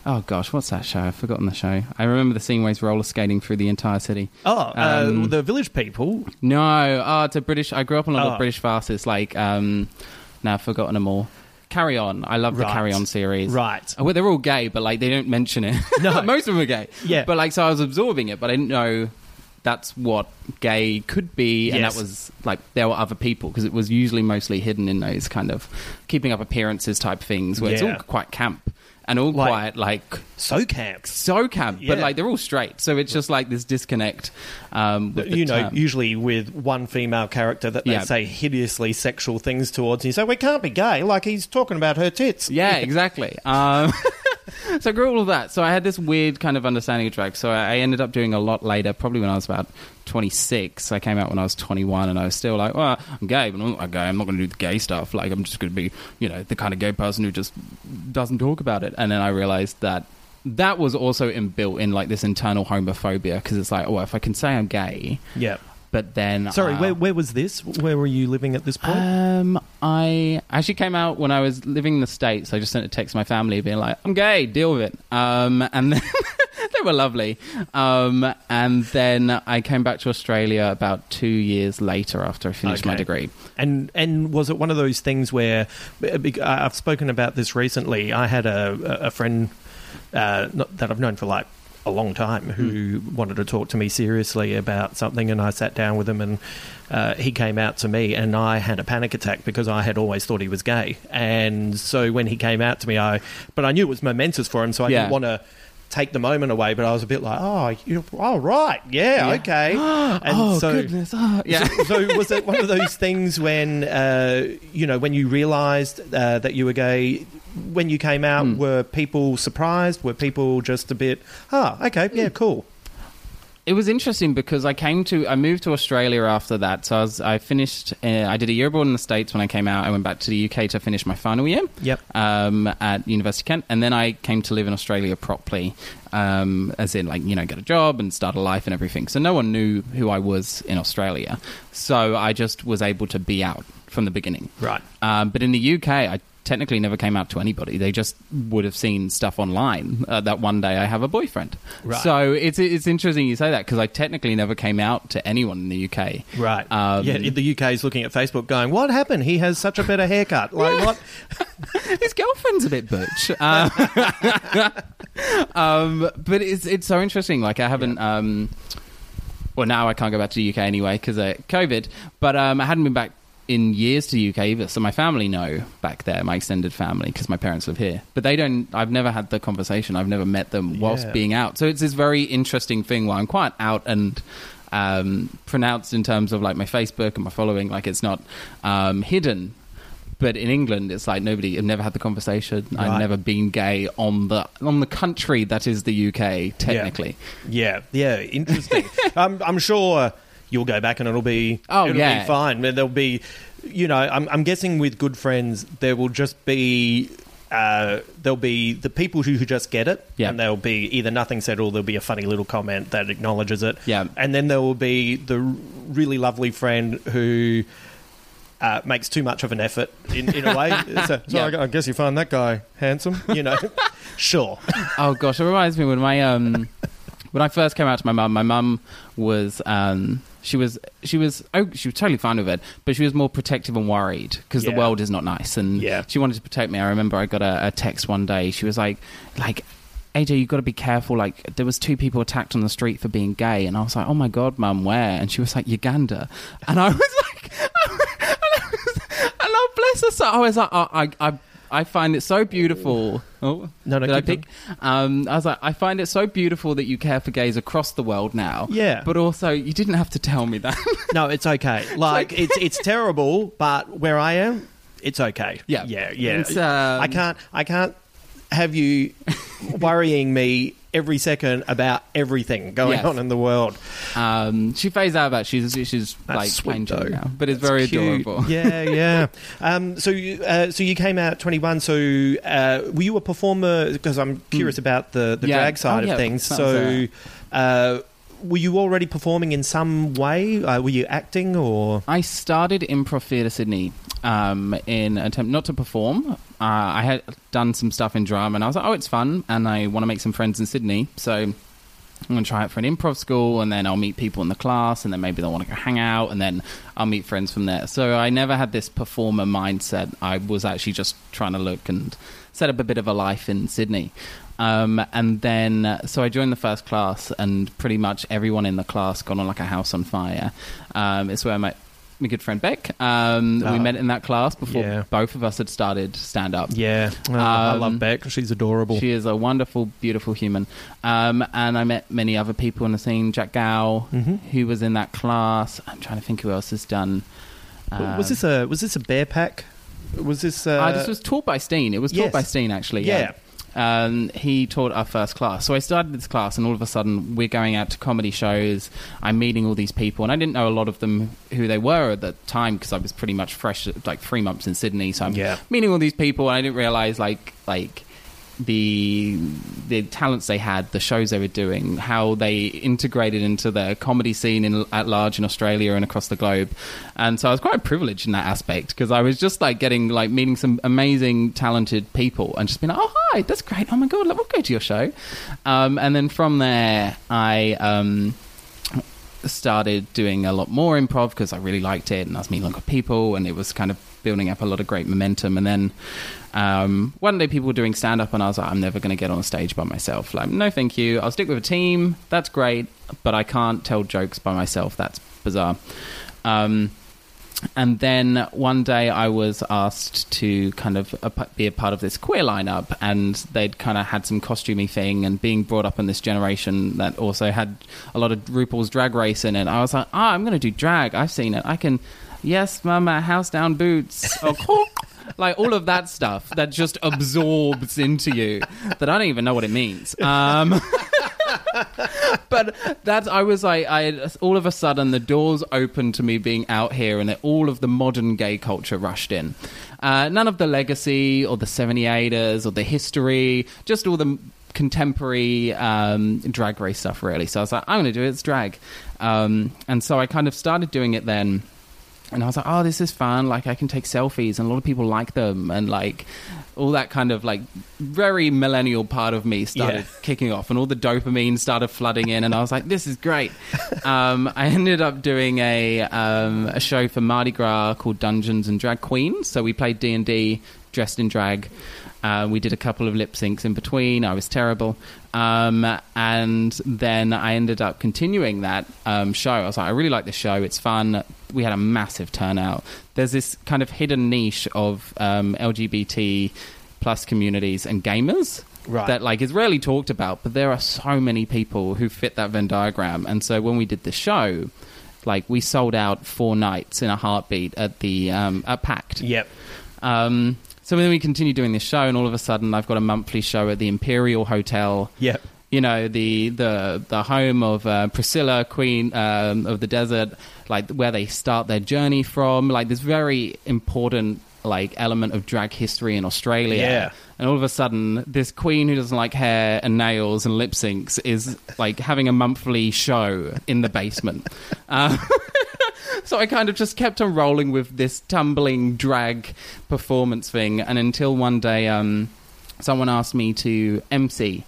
oh gosh, what's that show? I've forgotten the show. I remember the scene where he's roller skating through the entire city. Oh, uh, Um, the village people. No, oh, it's a British. I grew up on a lot Oh. of British farces. Like, um, now I've forgotten them all. Carry On. I love the Carry On series. Right. Well, they're all gay, but like they don't mention it. (laughs) No. most of them are gay. Yeah. But like, so I was absorbing it, but I didn't know that's what gay could be, and Yes. that was like there were other people because it was usually mostly hidden in those kind of keeping up appearances type things where it's all quite camp and all Like- quite like So camps. so camp, but like they're all straight. So it's just like this disconnect. Um, you know, term. usually with one female character that they Yeah. say hideously sexual things towards, and you say, "We can't be gay." Like he's talking about her tits. Yeah, exactly. Um, (laughs) so I grew all of that. So I had this weird kind of understanding of drag. So I ended up doing a lot later, probably when I was about 26. I came out when I was 21, and I was still like, well, I'm gay, but I'm not gay. I'm not going to do the gay stuff. Like, I'm just going to be, you know, the kind of gay person who just doesn't talk about it. And then I realized that that was also inbuilt in like this internal homophobia because it's like, oh, if I can say I'm gay, Yeah. But then Sorry, uh, where, where was this? Where were you living at this point? um, I actually came out when I was living in the States. I just sent a text to my family being like, I'm gay, deal with it. Um, and then (laughs) they were lovely. Um, and then I came back to Australia about two years later after I finished my degree. And and was it one of those things where I've spoken about this recently? I had a a friend uh, not, that I've known for like a long time who wanted to talk to me seriously about something, and I sat down with him, and uh, he came out to me, and I had a panic attack because I had always thought he was gay, and so when he came out to me, I but I knew it was momentous for him, so I Yeah. didn't want to. Take the moment away, but I was a bit like, oh, you, oh, right, yeah, Yeah. okay. (gasps) And oh, so, goodness. Oh, yeah. so, so was it one of those things when uh, you know when you realised uh, that you were gay? When you came out, Hmm. were people surprised? Were people just a bit, oh, okay, yeah, cool. It was interesting because I came to I moved to Australia after that. So I was I finished uh, I did a year abroad in the states when I came out. I went back to the UK to finish my final year. Yep. Um, at University of Kent, and then I came to live in Australia properly, um, as in like you know get a job and start a life and everything. So no one knew who I was in Australia. So I just was able to be out from the beginning. Right. Um, but in the UK, I technically never came out to anybody. They just would have seen stuff online uh, that one day I have a boyfriend. Right. So it's it's interesting you say that because I technically never came out to anyone in the UK. Right. Um, yeah, the UK is looking at Facebook, going, "What happened? He has such a better haircut. Like what? (laughs) His girlfriend's a bit butch. Um, (laughs) um, but it's it's so interesting. Like I haven't. Um, well, now I can't go back to the UK anyway because of COVID. But um, I hadn't been back in years to the UK either. So my family know back there, my extended family, because my parents live here. But they don't. I've never had the conversation. I've never met them whilst Yeah. being out. So it's this very interesting thing where I'm quite out and. Um, pronounced in terms of like my Facebook and my following, like it's not um, hidden but in England, it's like nobody. I've never had the conversation. Right. I've never been gay on the on the country that is the UK. Technically, Yeah, yeah, interesting. (laughs) I'm, I'm sure you'll go back and it'll be, Oh, it'll yeah. be fine. There'll be, you know, I'm, I'm guessing with good friends there will just be. Uh, there'll be the people who, who just get it, Yeah. and there'll be either nothing said or there'll be a funny little comment that acknowledges it. Yeah. and then there will be the really lovely friend who uh, makes too much of an effort in, in a way. (laughs) so, so Yeah. I, I guess you find that guy handsome, you know? (laughs) sure. oh gosh, it reminds me when my um when I first came out to my mum. My mum was um she was she was oh she was totally fine with it, but she was more protective and worried because Yeah. the world is not nice, and Yeah. she wanted to protect me. I remember I got a, a text one day. She was like like. AJ, you've got to be careful. Like, there was two people attacked on the street for being gay, and I was like, "Oh my god, mum, where?" And she was like, "Uganda," and I (laughs) was like, (laughs) and I was, and I bless her. So I was like, I, I, I, I find it so beautiful. Oh, No, no, did I pick? Um, I was like, I find it so beautiful that you care for gays across the world now. Yeah. but also you didn't have to tell me that. (laughs) No, it's okay. Like it's it's terrible, but where I am, it's okay. Yeah. yeah, yeah. It's, um, I can't I can't have you worrying me every second about everything going Yes. on in the world. Um, she phased out about she's she's That's like sweet, though. now, but it's That's very cute. adorable. Yeah, (laughs) yeah. um, so, you, uh, so you came out twenty one. So, uh, were you a performer? Because I'm curious about the the. Yeah. drag side Oh, of yeah, things. So, uh, were you already performing in some way? Uh, were you acting or? I started Improv Theatre Sydney um, in attempt not to perform. Uh, I had done some stuff in drama, and I was like, "Oh, it's fun," and I want to make some friends in Sydney, so I'm going to try it for an improv school, and then I'll meet people in the class, and then maybe they'll want to go hang out, and then I'll meet friends from there. So I never had this performer mindset. I was actually just trying to look and set up a bit of a life in Sydney. Um, and then, so I joined the first class, and pretty much everyone in the class got on like a house on fire. Um, it's where I met my good friend Beck. Um, Ah. we met in that class before Yeah. both of us had started stand up. Yeah, Oh, I Um, love Beck. She's adorable. She is a wonderful, beautiful human. Um, and I met many other people in the scene. Jack Gow, Mhm. who was in that class. I'm trying to think who else has done. W- was this a was this a bear pack? Was this? Uh, Uh, this was taught by Steen. It was taught yes. by Steen, actually. Yeah. Yeah. Um, he taught our first class. So I started this class, and all of a sudden, we're going out to comedy shows. I'm meeting all these people, and I didn't know a lot of them who they were at the time because I was pretty much fresh, like three months in Sydney. So I'm Yeah. meeting all these people, and I didn't realize like like the the talents they had, the shows they were doing, how they integrated into the comedy scene in, at large in Australia and across the globe. And so I was quite privileged in that aspect because I was just like getting like meeting some amazing, talented people and just being like, oh hi, that's great. Oh my god, we'll go to your show. Um, and then from there, I. Um, started doing a lot more improv because I really liked it and I was meeting a lot of people and it was kind of building up a lot of great momentum. And then um, one day people were doing stand up and I was like, I'm never going to get on stage by myself. Like, no, thank you. I'll stick with a team. That's great. But I can't tell jokes by myself. That's bizarre. Um, and then one day I was asked to kind of be a part of this queer lineup, and they'd kind of had some costumey thing, and being brought up in this generation that also had a lot of RuPaul's Drag Race in it. I was like, ah, I'm going to do drag. I've seen it. I can, yes, mama, house down boots. (laughs) Or, like all of that stuff that just absorbs into you that I don't even know what it means. Um, (laughs) but that's I was like I all of a sudden the doors opened to me being out here and all of the modern gay culture rushed in. Uh, none of the legacy or the 78ers or the history, just all the contemporary um, drag race stuff really. So I was like I'm going to do it. It's drag, um, and so I kind of started doing it then. And I was like, oh, this is fun. Like, I can take selfies, and a lot of people like them, and like all that kind of like very millennial part of me started Yeah. kicking off, and all the dopamine started flooding in, and I was like, this is great. (laughs) um, I ended up doing a um, a show for Mardi Gras called Dungeons and Drag Queens. So we played D and D dressed in drag. Uh, we did a couple of lip syncs in between. I was terrible. Um, and then I ended up continuing that um, show. I was like, I really like this show. It's fun. We had a massive turnout. There's this kind of hidden niche of um, LGBT plus communities and gamers Right. that like is rarely talked about, but there are so many people who fit that Venn diagram. And so when we did the show, like we sold out four nights in a heartbeat at the um, at Pact. Yep. Um, so then we continue doing this show, and all of a sudden, I've got a monthly show at the Imperial Hotel. Yep. You know the the the home of uh, Priscilla, Queen um, of the Desert, like where they start their journey from. Like this very important like element of drag history in Australia. Yeah. And all of a sudden, this queen who doesn't like hair and nails and lip syncs is like having a monthly show in the basement. (laughs) Uh, (laughs) so I kind of just kept on rolling with this tumbling drag performance thing, and until one day, um, someone asked me to MC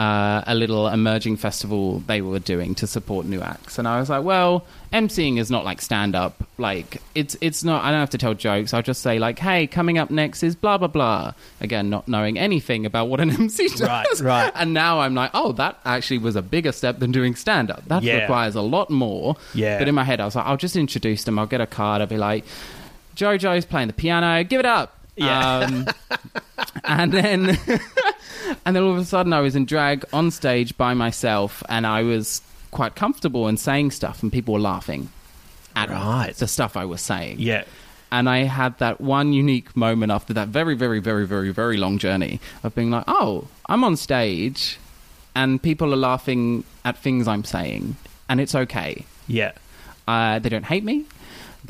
uh, a little emerging festival they were doing to support new acts, and I was like, well, MCing is not like stand up. Like it's it's not. I don't have to tell jokes. I'll just say like, hey, coming up next is blah blah blah. Again, not knowing anything about what an (laughs) MC does. Right, right. And now I'm like, oh, that actually was a bigger step than doing stand up. That Yeah. requires a lot more. Yeah. But in my head, I was like, I'll just introduce them. I'll get a card. I'll be like, JoJo's playing the piano. Give it up. Yeah. Um, (laughs) and then, (laughs) and then all of a sudden, I was in drag on stage by myself, and I was quite comfortable in saying stuff, and people were laughing at Right. the stuff I was saying. Yeah. And I had that one unique moment after that very, very, very, very, very long journey of being like, oh, I'm on stage and people are laughing at things I'm saying, and it's okay. Yeah. Uh, they don't hate me.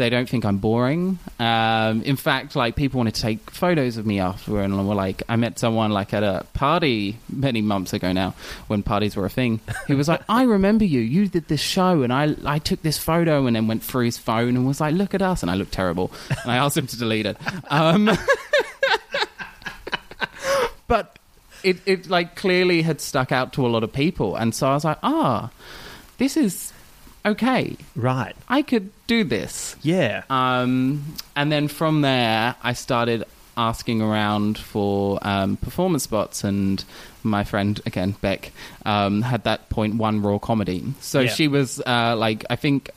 They don't think I'm boring. Um, in fact, like people want to take photos of me after, and were like, I met someone like at a party many months ago now, when parties were a thing. He was like, (laughs) I remember you. You did this show, and I I took this photo, and then went through his phone and was like, look at us, and I looked terrible, and I asked him to delete it. Um, (laughs) but it it like clearly had stuck out to a lot of people, and so I was like, ah, this is okay. Right. I could do this. Yeah. Um, and then from there, I started asking around for um, performance spots, and my friend again Beck um, had that point one raw comedy. So Yeah. she was uh, like, I think,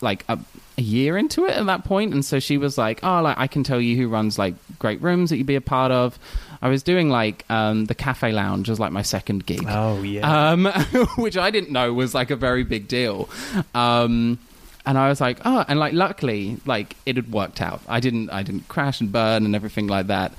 like a, a year into it at that point, and so she was like, "Oh, like I can tell you who runs like great rooms that you'd be a part of." I was doing like um, the cafe lounge as like my second gig Oh yeah. um, (laughs) which I didn't know was like a very big deal. Um, and I was like, oh, and like luckily, like it had worked out. I didn't, I didn't crash and burn and everything like that.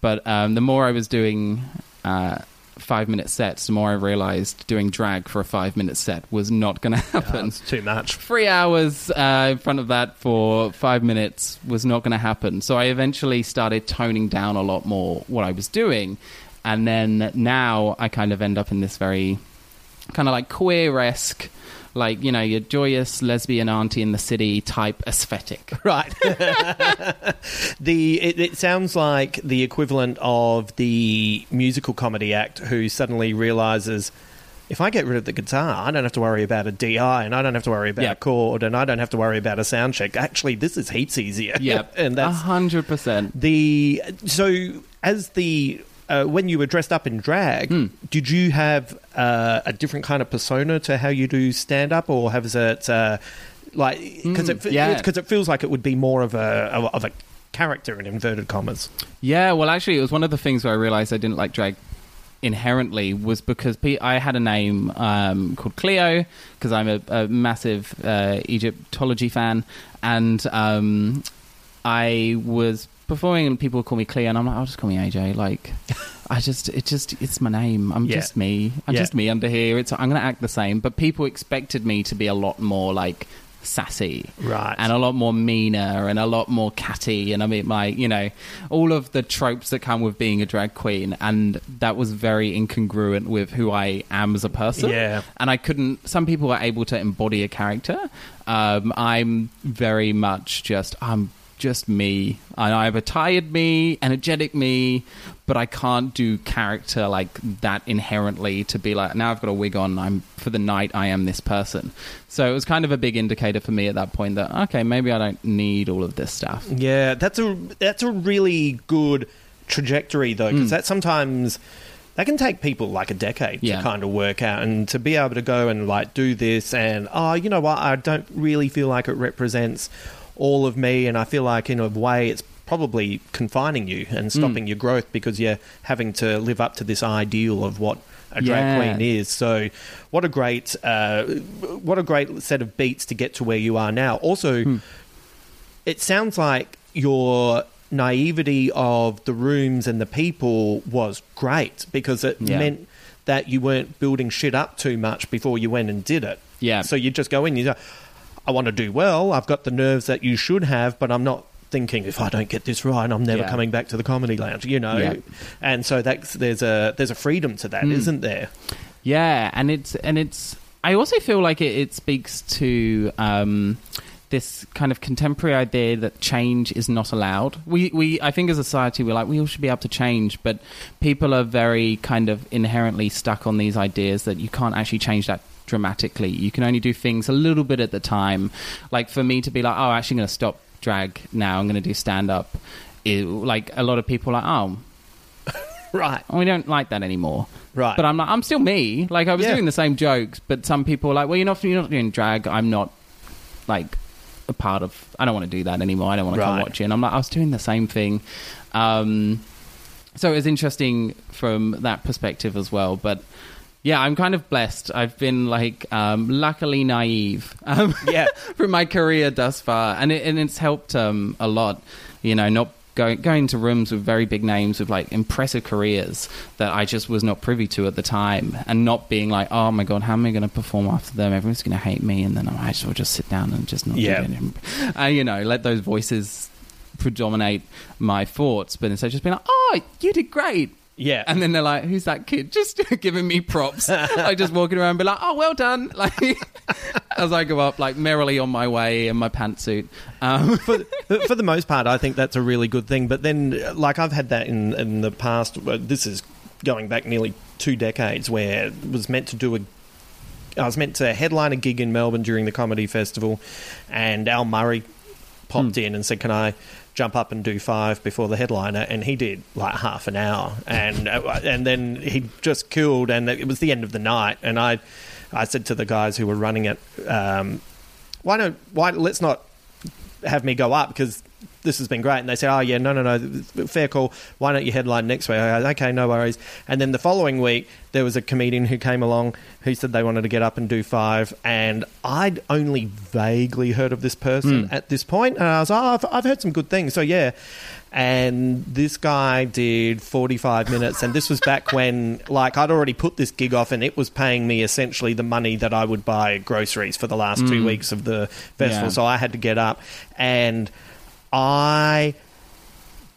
But um, the more I was doing uh, five minute sets, the more I realized doing drag for a five minute set was not going (laughs) to happen That's too much. three hours uh, in front of that for five minutes was not going to happen. So I eventually started toning down a lot more what I was doing. And then now I kind of end up in this very kind of like queer esque, like, you know, your joyous lesbian auntie in the city type aesthetic. (laughs) Right. (laughs) the it, it sounds like the equivalent of the musical comedy act who suddenly realizes if I get rid of the guitar, I don't have to worry about a DI and I don't have to worry about Yeah. a chord and I don't have to worry about a sound check. Actually, this is heaps easier. Yep. (laughs) and A that's hundred percent. the so as the uh, when you were dressed up in drag, Hmm. did you have uh, a different kind of persona to how you do stand up, or has it uh, like because it Mm, yeah. because it feels like it would be more of a of, of a character in inverted commas. Yeah, well, actually, it was one of the things where I realized I didn't like drag inherently was because I had a name um, called Cleo because I'm a, a massive uh, Egyptology fan, and um, I was performing and people call me Cleo, and I'm like, I'll just call me AJ. Like, (laughs) I just, it just, it's my name. I'm Yeah. just me. I'm Yeah. just me under here. It's, I'm going to act the same, but people expected me to be a lot more like sassy Right. and a lot more meaner and a lot more catty and I mean my you know all of the tropes that come with being a drag queen and that was very incongruent with who I am as a person Yeah. and I couldn't some people are able to embody a character um, I'm very much just I'm just me. And I have a tired me energetic me but I can't do character like that inherently to be like now I've got a wig on I'm for the night I am this person. So it was kind of a big indicator for me at that point that okay maybe I don't need all of this stuff. Yeah, that's a that's a really good trajectory though, because hmm. that sometimes that can take people like a decade Yeah. to kind of work out, and to be able to go and like do this, and oh, you know what, I don't really feel like it represents all of me, and I feel like in a way it's probably confining you and stopping your growth because you're having to live up to this ideal of what a drag Yeah. queen is. So, what a great, uh, what a great set of beats to get to where you are now. Also, Hmm. it sounds like your naivety of the rooms and the people was great because it Yeah. meant that you weren't building shit up too much before you went and did it. Yeah. So you just go in, you go, I want to do well. I've got the nerves that you should have, but I'm not thinking if I don't get this right, I'm never Yeah. coming back to the comedy lounge. You know, Yeah. and so that's there's a there's a freedom to that, Mm. not there? Yeah, and it's and it's. I also feel like it, it speaks to um, this kind of contemporary idea that change is not allowed. We we I think as a society we're like we all should be able to change, but people are very kind of inherently stuck on these ideas that you can't actually change that dramatically. You can only do things a little bit at the time. Like for me to be like, oh, I'm actually going to stop drag now. I'm going to do stand up. Like a lot of people are like, oh, (laughs) Right. we don't like that anymore. Right. But I'm like, I'm still me. Like I was Yeah. doing the same jokes, but some people are like, well, you're not, you're not doing drag. I'm not like a part of. I don't want to do that anymore. I don't want to come watch it. And I'm like, I was doing the same thing. Um, so it was interesting from that perspective as well. But yeah, I'm kind of blessed. I've been like um, luckily naive. Um, (laughs) Yeah. from my career thus far, and it, and it's helped um, a lot. You know, not going going to rooms with very big names with like impressive careers that I just was not privy to at the time, and not being like, oh my god, how am I going to perform after them? Everyone's going to hate me, and then I might as well just sit down and just not Yeah. do anything. (laughs) And you know, let those voices predominate my thoughts, but instead just being like, oh, you did great. Yeah. And then they're like, "Who's that kid?" (laughs) Just (laughs) giving me props. like just walking around, and be like, "Oh, well done!" (laughs) Like as I go up, like merrily on my way in my pantsuit. Um, for, for the most part, I think that's a really good thing. But then, like I've had that in in the past. This is going back nearly two decades, where it was meant to do a. I was meant to headline a gig in Melbourne during the comedy festival, and Al Murray popped in and said, "Can I jump up and do five before the headliner?" And he did like half an hour, and uh, and then he just killed, and it was the end of the night. And I, I said to the guys who were running it, um, "Why don't why let's not have me go up because this has been great. And they said, oh, yeah, no, no, no, fair call. Why don't you headline next week? Go, okay, no worries. And then the following week, there was a comedian who came along who said they wanted to get up and do five. And I'd only vaguely heard of this person hmm. at this point. And I was, oh, I've, I've heard some good things. So, yeah. And this guy did 45 minutes. And this was back (laughs) when, like, I'd already put this gig off and it was paying me essentially the money that I would buy groceries for the last two hmm. weeks of the festival. Yeah. So I had to get up. And I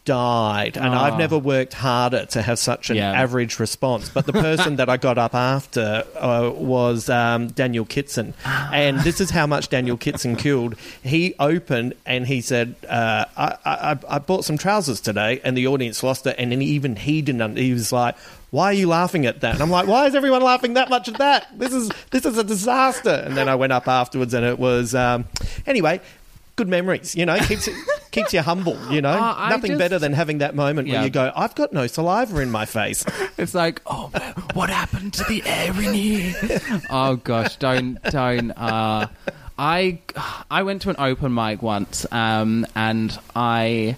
died and I've Oh. never worked harder to have such an Yeah. average response but the person that I got up after uh, was um, Daniel Kitson and this is how much Daniel Kitson killed he opened and he said uh, I, I, I bought some trousers today and the audience lost it and then even he didn't he was like why are you laughing at that? And I'm like, why is everyone laughing that much at that? This is this is a disaster. And then I went up afterwards, and it was um, anyway. Good memories, you know, keeps it, keeps you humble. You know, I nothing just- better than having that moment Yeah. where you go, "I've got no saliva in my face." (laughs) it's like, oh, what happened to the air in here? (laughs) oh gosh, don't don't. Uh, I I went to an open mic once, um, and I.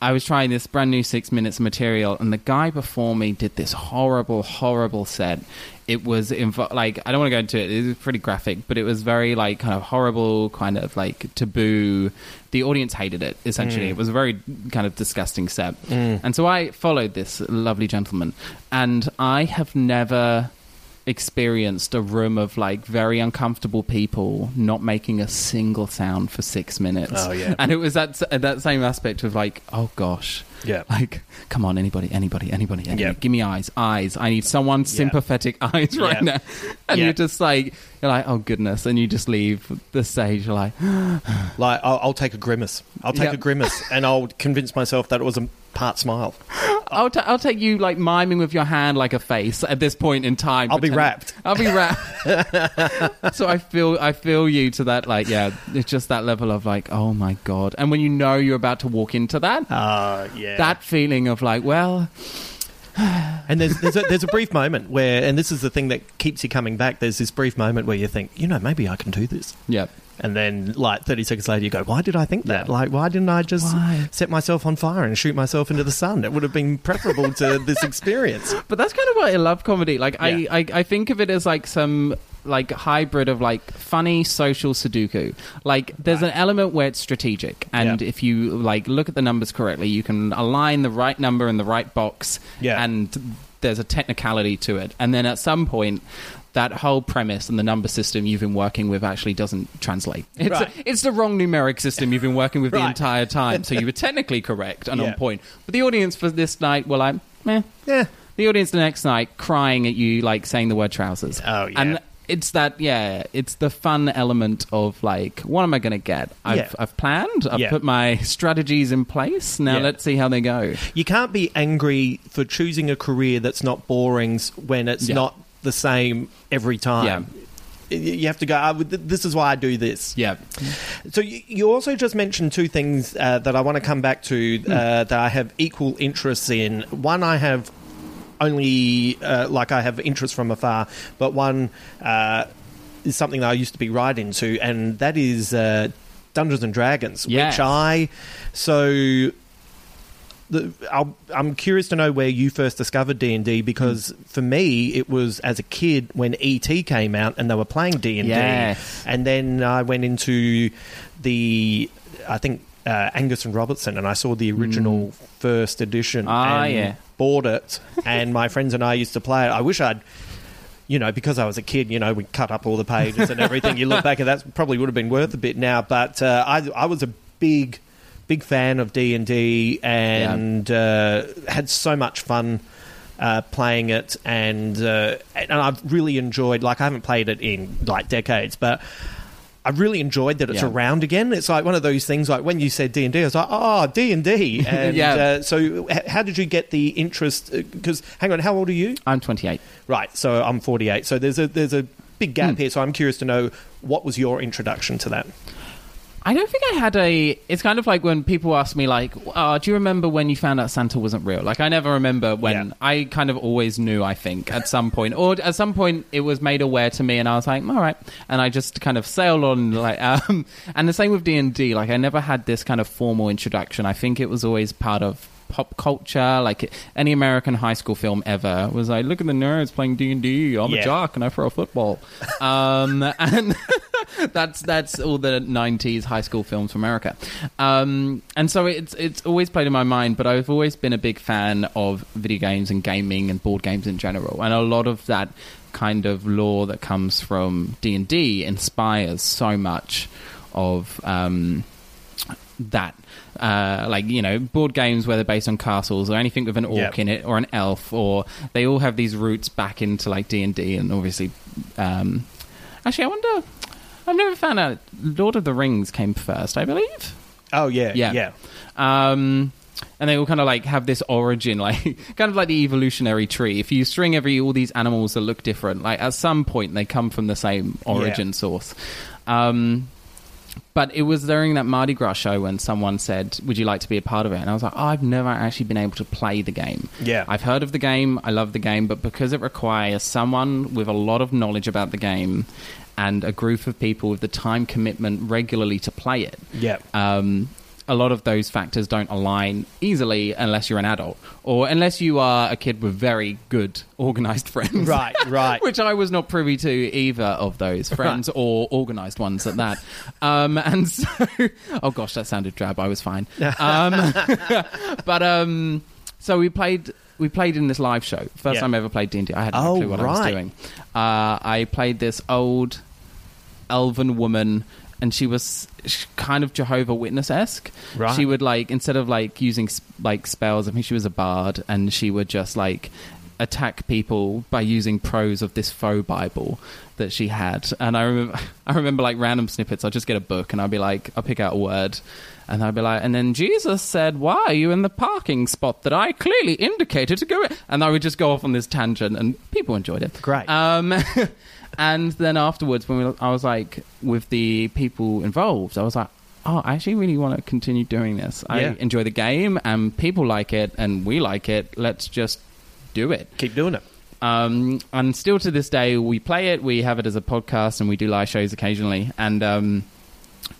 I was trying this brand new six minutes material, and the guy before me did this horrible, horrible set. It was invo- like I don't want to go into it. It was pretty graphic, but it was very like kind of horrible, kind of like taboo. The audience hated it. Essentially, mm. it was a very kind of disgusting set. Mm. And so I followed this lovely gentleman, and I have never experienced a room of like very uncomfortable people not making a single sound for six minutes. Oh, yeah. and it was that that same aspect of like, oh gosh, Yeah. like come on, anybody, anybody, anybody, anybody. Yeah. give me eyes, eyes. I need someone sympathetic (laughs) eyes right Yeah. now. And Yeah. you're just like, you're like, oh goodness, and you just leave the stage. You're like, (gasps) Like, I'll, I'll take a grimace. I'll take Yeah. a grimace, and I'll convince myself that it was a part smile. I'll, ta- I'll take you like miming with your hand like a face at this point in time. I'll be wrapped. I'll be wrapped. (laughs) so I feel I feel you to that like yeah, it's just that level of like oh my god, and when you know you're about to walk into that, Uh, yeah. that feeling of like well (sighs) And there's there's a, there's a brief moment where, and this is the thing that keeps you coming back. There's this brief moment where you think, you know, maybe I can do this. yeah And then, like 30 seconds later, you go, why did I think that? Like, why didn't I just Why? set myself on fire and shoot myself into the sun? It would have been preferable to (laughs) this experience. But that's kind of why I love comedy. Like Yeah. I, I, I think of it as like some like hybrid of like funny social Sudoku. Like there's an element where it's strategic, and Yeah. if you like look at the numbers correctly, you can align the right number in the right box. Yeah. and there's a technicality to it. And then at some point. That whole premise and the number system you've been working with actually doesn't translate. It's, Right. it's the wrong numeric system you've been working with the (laughs) entire time. So you were (laughs) technically correct and Yeah. on point. But the audience for this night were like, meh. Yeah. The audience the next night crying at you, like saying the word trousers. Oh, yeah. And it's that, yeah, it's the fun element of like, what am I going to get? I've, Yeah. I've planned, I've Yeah. put my strategies in place. Now Yeah. let's see how they go. You can't be angry for choosing a career that's not boring when it's not the same every time. Y- You have to go, "Ah, this is why I do this. Yeah. So you, you also just mentioned two things uh, that I want to come back to uh, that I have equal interests in. One, I have only uh, like I have interest from afar, but one uh, is something that I used to be right into, and that is uh, Dungeons and Dragons, Yes. which I so. The, I'll, I'm curious to know where you first discovered D and D because for me it was as a kid when ET came out and they were playing D and D, and then I went into the I think uh, Angus and Robertson, and I saw the original first edition. Mm. Ah, and yeah. Bought it, and my friends and I used to play it. I wish I'd. You know, because I was a kid, you know, we cut up all the pages and everything. you look back at that, probably would have been worth a bit now. But uh, I, I was a big, big fan of D and D, and uh, had so much fun uh, playing it, and uh, and I've really enjoyed. Like I haven't played it in like decades, but I really enjoyed that it's Yeah. around again. It's like one of those things. Like when you said D and D, I was like, oh, D and D. (laughs) Yeah. uh, so, h- how did you get the interest? Because hang on, how old are you? I'm 28. Right, so I'm 48. So there's a there's a big gap Hmm. here. So I'm curious to know what was your introduction to that? I don't think I had a. It's kind of like when people ask me, like, oh, "Do you remember when you found out Santa wasn't real?" Like, I never remember when. Yeah. I kind of always knew. I think at some point, or at some point, it was made aware to me, and I was like, "All right," and I just kind of sailed on. Like, (laughs) um, and the same with D and D. Like, I never had this kind of formal introduction. I think it was always part of pop culture like any american high school film ever was like look at the nerds playing d&d i'm Yeah. a jock and i throw a football um (laughs) and (laughs) that's that's all the 90s high school films from America. Um, and so it's it's always played in my mind, but I've always been a big fan of video games and gaming and board games in general. And a lot of that kind of lore that comes from D&D inspires so much of um, that. Uh, like you know, board games where they're based on castles or anything with an orc Yep. in it or an elf, or they all have these roots back into like D and D, and obviously, um, actually, I wonder. I've never found out. Lord of the Rings came first, I believe. Oh yeah, Yeah. yeah. Um, and they all kind of like have this origin, (laughs) like kind of like the evolutionary tree. If you string every all these animals that look different, like at some point they come from the same origin Yeah. source. Um, but it was during that Mardi Gras show when someone said, "Would you like to be a part of it?" And I was like, oh, "I've never actually been able to play the game. Yeah. I've heard of the game, I love the game, but because it requires someone with a lot of knowledge about the game." And a group of people with the time commitment regularly to play it Yeah. um, a lot of those factors don't align easily unless you're an adult or unless you are a kid with very good organized (laughs) friends. Right, right. (laughs) Which I was not privy to either of those friends or organized ones at that. Um, (laughs) and so, oh gosh, that sounded drab. I was fine. Um, but um, so we played. We played in this live show. First Yeah. time I ever played D&D. I had no Oh, clue what I was doing. Uh, I played this old elven woman and she was kind of Jehovah Witness esque. Right. She would like instead of like using like spells. I think she was a bard, and she would just like attack people by using prose of this faux Bible that she had. And I remember, (laughs) I remember like random snippets. I'd just get a book and I'd be like, I'll pick out a word. And I'd be like, and then Jesus said, "Why are you in the parking spot that I clearly indicated to go?" In? And I would just go off on this tangent, and people enjoyed it. Great. Um, (laughs) and then afterwards, when we, I was like with the people involved, I was like, "Oh, I actually really want to continue doing this. I Yeah. enjoy the game, and people like it, and we like it. Let's just do it." Keep doing it. Um, and still to this day, we play it. We have it as a podcast, and we do live shows occasionally. And um,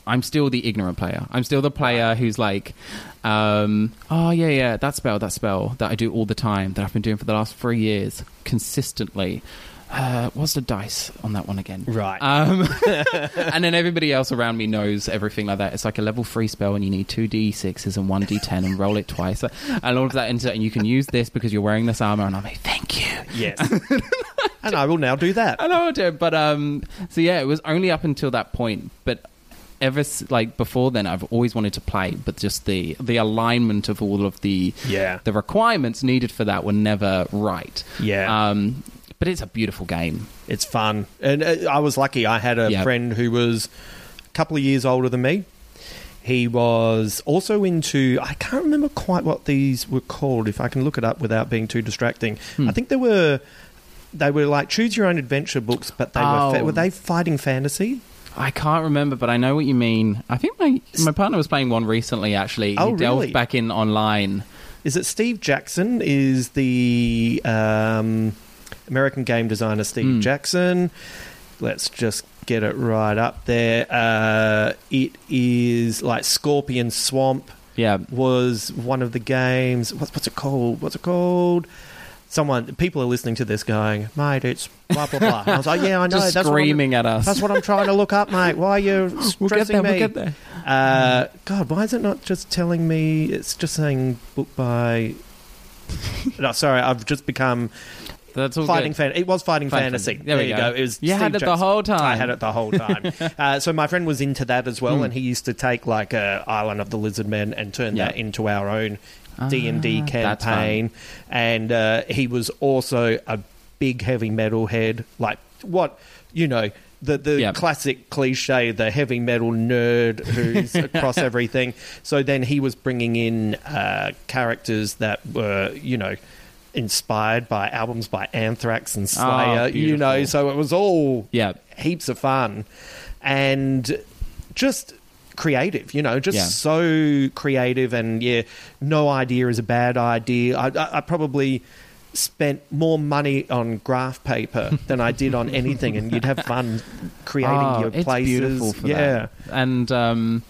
I'm still the ignorant player. I'm still the player who's like, um, oh yeah, yeah, that spell, that spell that I do all the time that I've been doing for the last three years consistently. Uh, what's the dice on that one again? Right. Um, (laughs) (laughs) and then everybody else around me knows everything like that. It's like a level three spell, and you need two d6s and one d10 and roll it twice, and all of that. Into, it. and you can use this because you're wearing this armor. And I'm like, thank you. Yes. (laughs) and I will now do that. I know, dude. But um, so yeah, it was only up until that point. But ever like before then, I've always wanted to play, but just the the alignment of all of the Yeah. the requirements needed for that were never right. Yeah. Um, but it's a beautiful game. It's fun. And uh, I was lucky. I had a Yeah. friend who was a couple of years older than me. He was also into, I can't remember quite what these were called, if I can look it up without being too distracting. Hmm. I think they were. They were like choose your own adventure books, but they were fa- Oh. were they fighting fantasy? I can't remember, but I know what you mean. I think my my partner was playing one recently. Actually, Oh, he delved really? back in online. Is it Steve Jackson? Is the um, American game designer Steve Hmm. Jackson? Let's just get it right up there. Uh, it is like Scorpion Swamp Yeah, was one of the games. What's, what's it called? What's it called? Someone, people are listening to this going, mate, it's blah blah blah. And I was like, yeah, I (laughs) know. Just that's screaming at us. That's what I'm trying to look up, mate. Why are you stressing (laughs) we'll get there. me? We'll get there. Uh, God, why is it not just telling me? It's just saying book by. (laughs) no, sorry, I've just become That's all fighting good. fan. It was fighting fantasy. Fantasy. There we you go. It was You had Steve it the whole time. I had it the whole time. (laughs) uh, so my friend was into that as well, Hmm. and he used to take like uh, Island of the Lizard Men and turn Yeah. that into our own D and D Ah, campaign. And uh, he was also a big heavy metal head, like what you know. The, the Yeah. classic cliche, the heavy metal nerd who's (laughs) across everything. So then he was bringing in uh, characters that were, you know, inspired by albums by Anthrax and Slayer, you know, Oh, so it was all Yeah. heaps of fun and just creative, you know, just Yeah. so creative. And yeah, no idea is a bad idea. I, I, I probably spent more money on graph paper (laughs) than I did on anything, and you'd have fun creating Oh, your places. beautiful for yeah. that. And Um,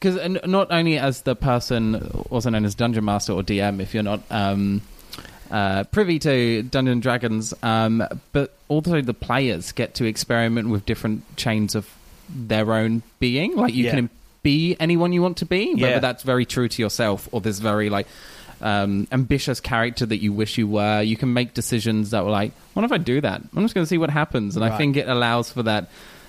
because not only as the person also known as dungeon master or DM, if you're not um, uh, privy to Dungeon Dragons, um, but also the players get to experiment with different chains of their own being. Like you Yeah. can be anyone you want to be, Yeah. whether that's very true to yourself or this very like um, ambitious character that you wish you were. You can make decisions that were like, what if I do that? I'm just going to see what happens. And I think it allows for that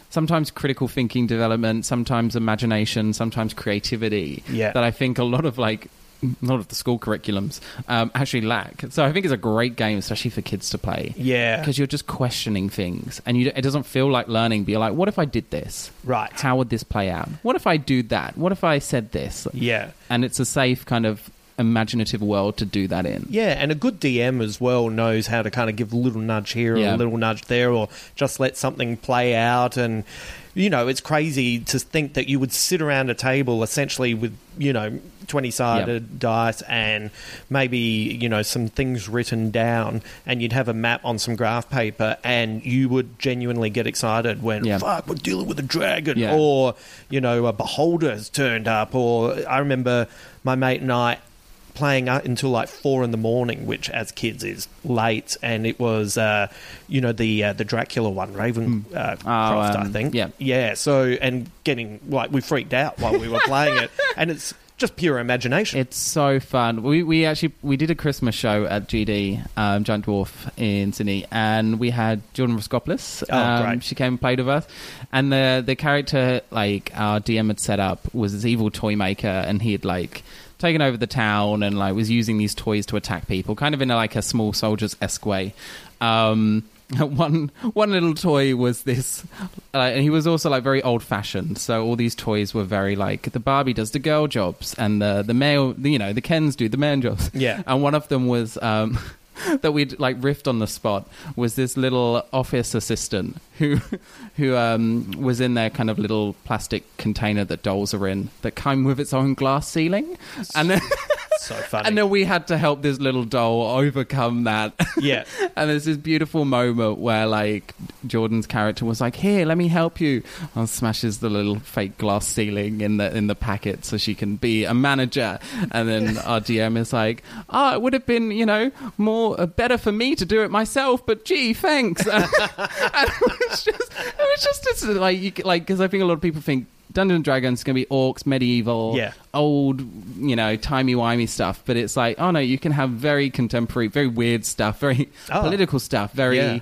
sometimes critical thinking development, sometimes imagination, sometimes creativity. Yeah. That I think a lot of like (laughs) lot of the school curriculums um, actually lack. So I think it's a great game, especially for kids to play. Yeah. Because you're just questioning things, and you, it doesn't feel like learning. But you're like, what if I did this? Right. How would this play out? What if I do that? What if I said this? Yeah. And it's a safe kind of imaginative world to do that in. Yeah, and a good DM as well knows how to kind of give a little nudge here or a little nudge there, or just let something play out. And you know, it's crazy to think that you would sit around a table essentially with you know twenty sided dice and maybe you know some things written down, and you'd have a map on some graph paper, and you would genuinely get excited when Yeah. fuck we're dealing with a dragon, Yeah. or you know a beholder has turned up, or I remember my mate and I playing until like four in the morning, which as kids is late, and it was uh, you know the uh, the Dracula one, Raven uh, Croft, I um, think. yeah. yeah. So and getting like we freaked out while we were playing it, (laughs) and it's just pure imagination. It's so fun. We we actually we did a Christmas show at GD um, Giant Dwarf in Sydney, and we had Jordan Raskopoulos. Oh, um, great. She came and played with us, and the the character like our DM had set up was this evil toy maker, and he had like taken over the town and like was using these toys to attack people, kind of in a, like a small soldiers esque way. Um, (laughs) one one little toy was this, uh, and he was also like very old fashioned. So all these toys were very like the Barbie does the girl jobs, and the the male, you know, the Kens do the man jobs. Yeah. and one of them was. Um, (laughs) (laughs) that we'd like riffed on the spot was this little office assistant who (laughs) who um, was in their kind of little plastic container that dolls are in that came with its own glass ceiling and then (laughs) so funny. and then we had to help this little doll overcome that yeah, and there's this beautiful moment where like Jordan's character was like, "Here, let me help you," and smashes the little fake glass ceiling in the in the packet so she can be a manager. And then our DM is like, "Oh, it would have been you know more uh, better for me to do it myself, but gee, thanks." (laughs) and it was just it was just it's like you, like because I think a lot of people think. Dungeons and Dragons is going to be orcs, medieval, Yeah. old, you know, timey wimey stuff. But it's like, oh no, you can have very contemporary, very weird stuff, very Oh. political stuff, very, Yeah.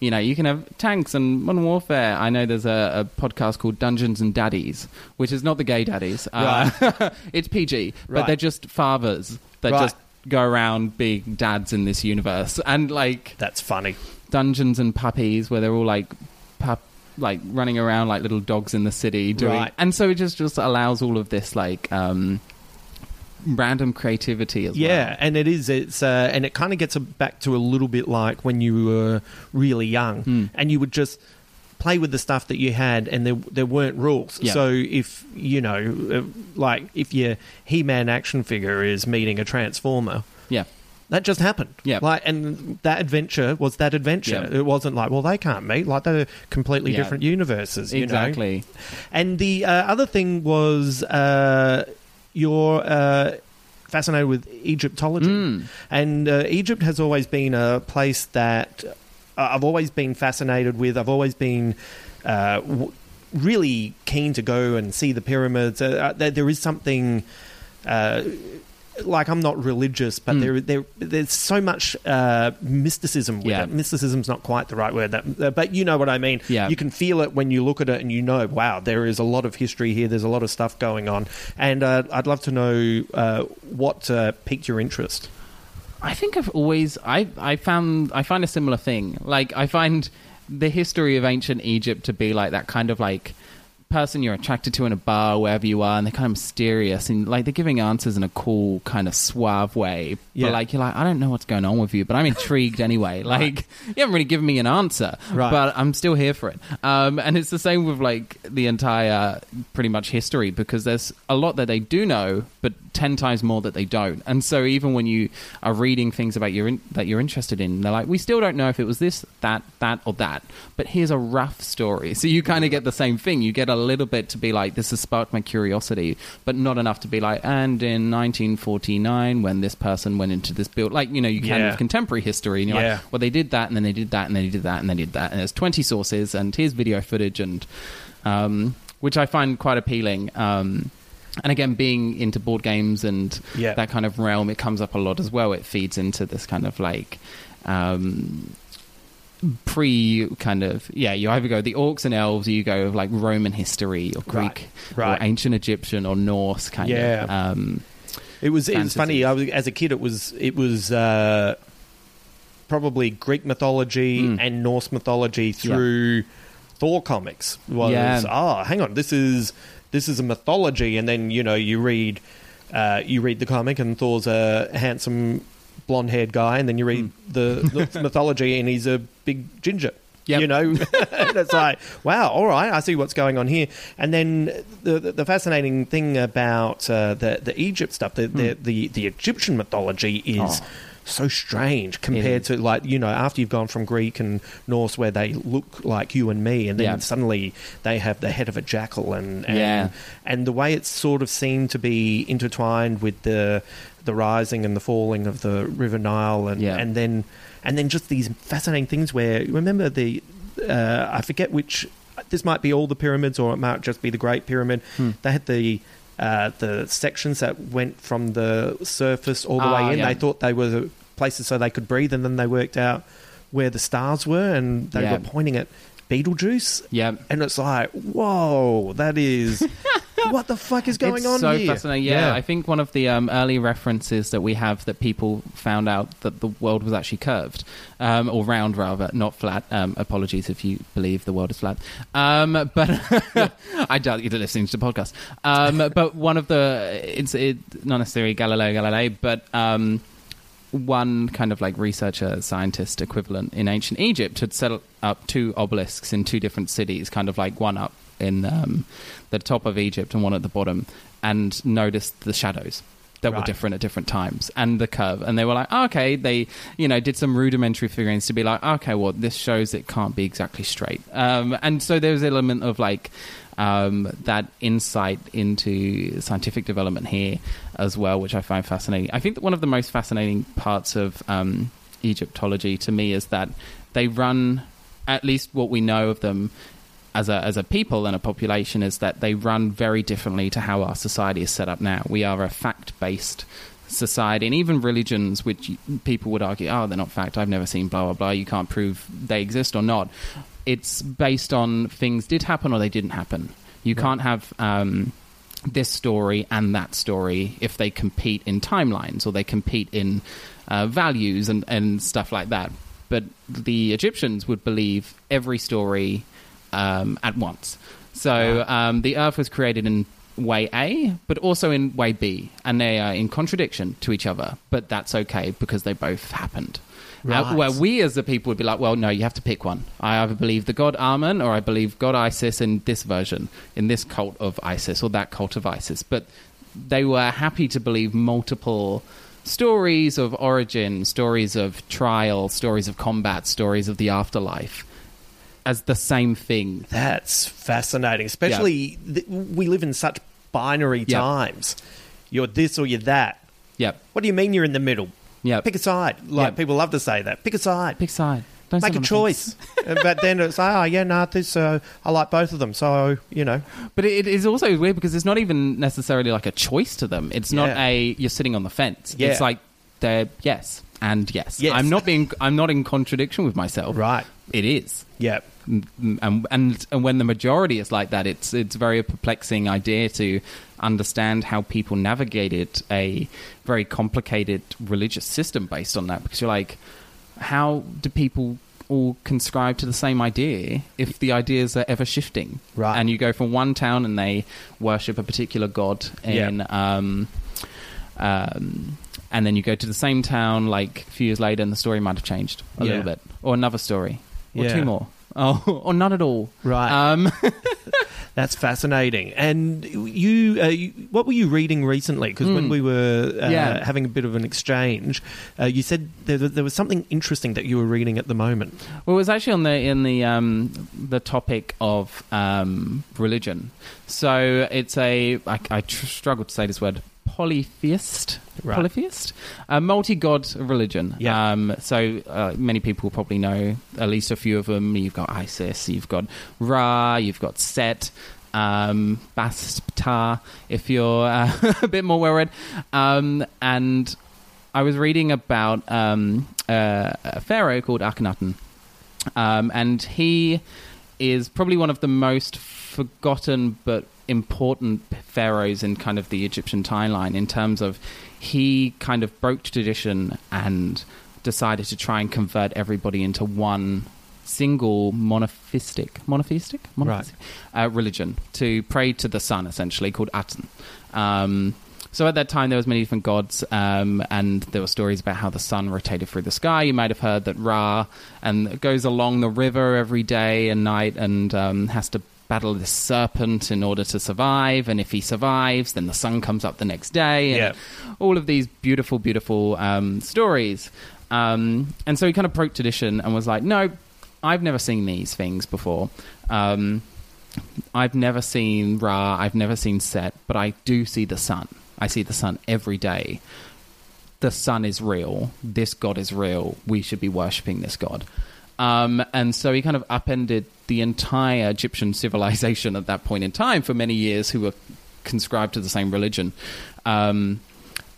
you know, you can have tanks and modern warfare. I know there's a, a podcast called Dungeons and Daddies, which is not the gay daddies. Uh, (laughs) it's PG, but Right. they're just fathers that Right. just go around being dads in this universe. And like that's funny. Dungeons and Puppies, where they're all like pup. Like running around like little dogs in the city, doing, Right. and so it just just allows all of this like um, random creativity as Yeah, well. and it is. It's uh, and it kind of gets back to a little bit like when you were really young, Hmm. and you would just play with the stuff that you had, and there there weren't rules. Yeah. So if you know, uh, like if your He-Man action figure is meeting a Transformer. Yeah, That just happened. Yeah. Like, and that adventure was that adventure. Yeah. It wasn't like, well, they can't meet. Like, they're completely Yeah. different universes. You know? exactly. And the uh, other thing was uh, you're uh, fascinated with Egyptology. Mm. And uh, Egypt has always been a place that I've always been fascinated with. I've always been uh, w- really keen to go and see the pyramids. Uh, uh, there, there is something. Uh, like I'm not religious, but Mm. there, there, there's so much uh, mysticism with Yeah. it. Mysticism's not quite the right word, that, uh, but you know what I mean. Yeah. You can feel it when you look at it, and you know, wow, there is a lot of history here. There's a lot of stuff going on, and uh, I'd love to know uh, what uh, piqued your interest. I think I've always I I found I find a similar thing. Like I find the history of ancient Egypt to be like that kind of like person you're attracted to in a bar wherever you are and they're kind of mysterious and like they're giving answers in a cool kind of suave way Yeah. but like you're like i don't know what's going on with you but i'm intrigued anyway. (laughs) Like you haven't really given me an answer Right. but i'm still here for it. Um, and it's the same with like the entire pretty much history because there's a lot that they do know but 10 times more that they don't. And so even when you are reading things about your in- that you're interested in they're like we still don't know if it was this that that or that. But here's a rough story. So you kind of get the same thing. You get a little bit to be like this has sparked my curiosity but not enough to be like and in 1949 when this person went into this build like you know you can Yeah. with contemporary history and you're Yeah. like well they did that and then they did that and then they did that and then they did that and there's 20 sources and here's video footage and um, which i find quite appealing um, and again being into board games and Yeah. that kind of realm it comes up a lot as well it feeds into this kind of like um, pre kind of yeah you either go the orcs and elves or you go like roman history or greek right. or ancient egyptian or norse kind Yeah. of um, It was it was funny. I was, as a kid, it was it was uh, probably Greek mythology Mm. and Norse mythology through Thor comics. Was Yeah. oh, hang on, this is this is a mythology, and then you know you read uh, you read the comic, and Thor's a handsome blonde haired guy, and then you read the, (laughs) the mythology, and he's a big ginger. Yep. You know, (laughs) (laughs) and it's like, wow, all right, I see what's going on here. And then the the, the fascinating thing about uh, the the Egypt stuff, the, the the the Egyptian mythology is. Oh. So strange compared to like you know after you've gone from Greek and Norse where they look like you and me and then Yeah. suddenly they have the head of a jackal and and, Yeah. and the way it sort of seemed to be intertwined with the the rising and the falling of the River Nile and Yeah. and then and then just these fascinating things where remember the uh, I forget which this might be all the pyramids or it might just be the Great Pyramid. Hmm. They had the uh, the sections that went from the surface all the Ah, way in. yeah. They thought they were places so they could breathe, and then they worked out where the stars were, and they Yeah. were pointing at Betelgeuse. yeah And it's like, whoa, that is (laughs) what the fuck is going it's on so here? fascinating. Yeah, I think one of the um, early references that we have that people found out that the world was actually curved, um, or round rather, not flat. Um, apologies if you believe the world is flat. Um, but (laughs) I doubt you're listening to the podcast. Um, but one of the it's it, not necessarily Galileo Galilei, but um, one kind of like researcher scientist equivalent in ancient Egypt had set up two obelisks in two different cities, kind of like one up in um, the top of Egypt and one at the bottom, and noticed the shadows that were different at different times and the curve. And they were like, oh, okay, they you know did some rudimentary figurines to be like, okay, well this shows it can't be exactly straight. Um, and so there was an element of like um, that insight into scientific development here as well, which I find fascinating. I think that one of the most fascinating parts of um, Egyptology to me is that they run, at least what we know of them as a as a people and a population, is that they run very differently to how our society is set up now. We are a fact based society and even religions which people would argue oh they're not fact i've never seen blah blah blah you can't prove they exist or not it's based on things did happen or they didn't happen you can't have um, this story and that story if they compete in timelines or they compete in uh, values and, and stuff like that. But the Egyptians would believe every story um, at once. So um, the Earth was created in way A, but also in way B, and they are in contradiction to each other. But that's okay because they both happened. Uh, Right. where we as the people would be like, well, no, you have to pick one. I either believe the god Amun or I believe God Isis in this version, in this cult of Isis or that cult of Isis. But they were happy to believe multiple stories of origin, stories of trial, stories of combat, stories of the afterlife as the same thing. That's fascinating. Especially th- we live in such binary Yeah. times. You're this or you're that. Yep. What do you mean you're in the middle? Yep. Pick a side. Like Yep. people love to say that. Pick a side. Pick a side. Don't make a choice. (laughs) Uh, but then it's like, oh yeah, nah, this uh, I like both of them, so you know, But it is also weird because it's not even necessarily like a choice to them. It's not Yeah. a you're sitting on the fence. Yeah. It's like they're yes and yes. Yes. I'm not being I'm not in contradiction with myself. right? It is. Yeah, And, and and when the majority is like that, it's it's very a perplexing idea to understand how people navigated a very complicated religious system based on that. Because you're like, how do people all conscribe to the same idea if the ideas are ever shifting? Right. And you go from one town and they worship a particular god in. Um, um, and then you go to the same town like a few years later and the story might have changed a Yeah. little bit or another story or Yeah. two more oh (laughs) or none at all Right. um, (laughs) that's fascinating. And you, uh, you what were you reading recently? Because when Mm. we were uh, Yeah. having a bit of an exchange, uh, you said there, there was something interesting that you were reading at the moment. well it was actually on the in the um, the topic of um, religion so it's a I, I tr- struggle to say this word polytheist Right. polytheist a multi-god religion Yeah. um, so uh, many people probably know at least a few of them you've got isis you've got ra you've got set um, Basta, if you're uh, (laughs) a bit more well read. Um, and I was reading about um, uh, a pharaoh called Akhenaten. Um, and he is probably one of the most forgotten but important pharaohs in kind of the Egyptian timeline in terms of he kind of broke tradition and decided to try and convert everybody into one single monotheistic monotheistic, monotheistic uh, religion to pray to the sun essentially called Aten. Um, so at that time there was many different gods um, and there were stories about how the sun rotated through the sky. You might have heard that ra and goes along the river every day and night and um, has to battle this serpent in order to survive and if he survives then the sun comes up the next day and Yeah. all of these beautiful beautiful um, stories um, and so he kind of broke tradition and was like no i've never seen these things before um, I've never seen Ra, I've never seen Set, but I do see the sun. I see the sun every day. The sun is real. This god is real. We should be worshipping this god. Um, and so he kind of upended the entire Egyptian civilization at that point in time for many years who were conscribed to the same religion. Um,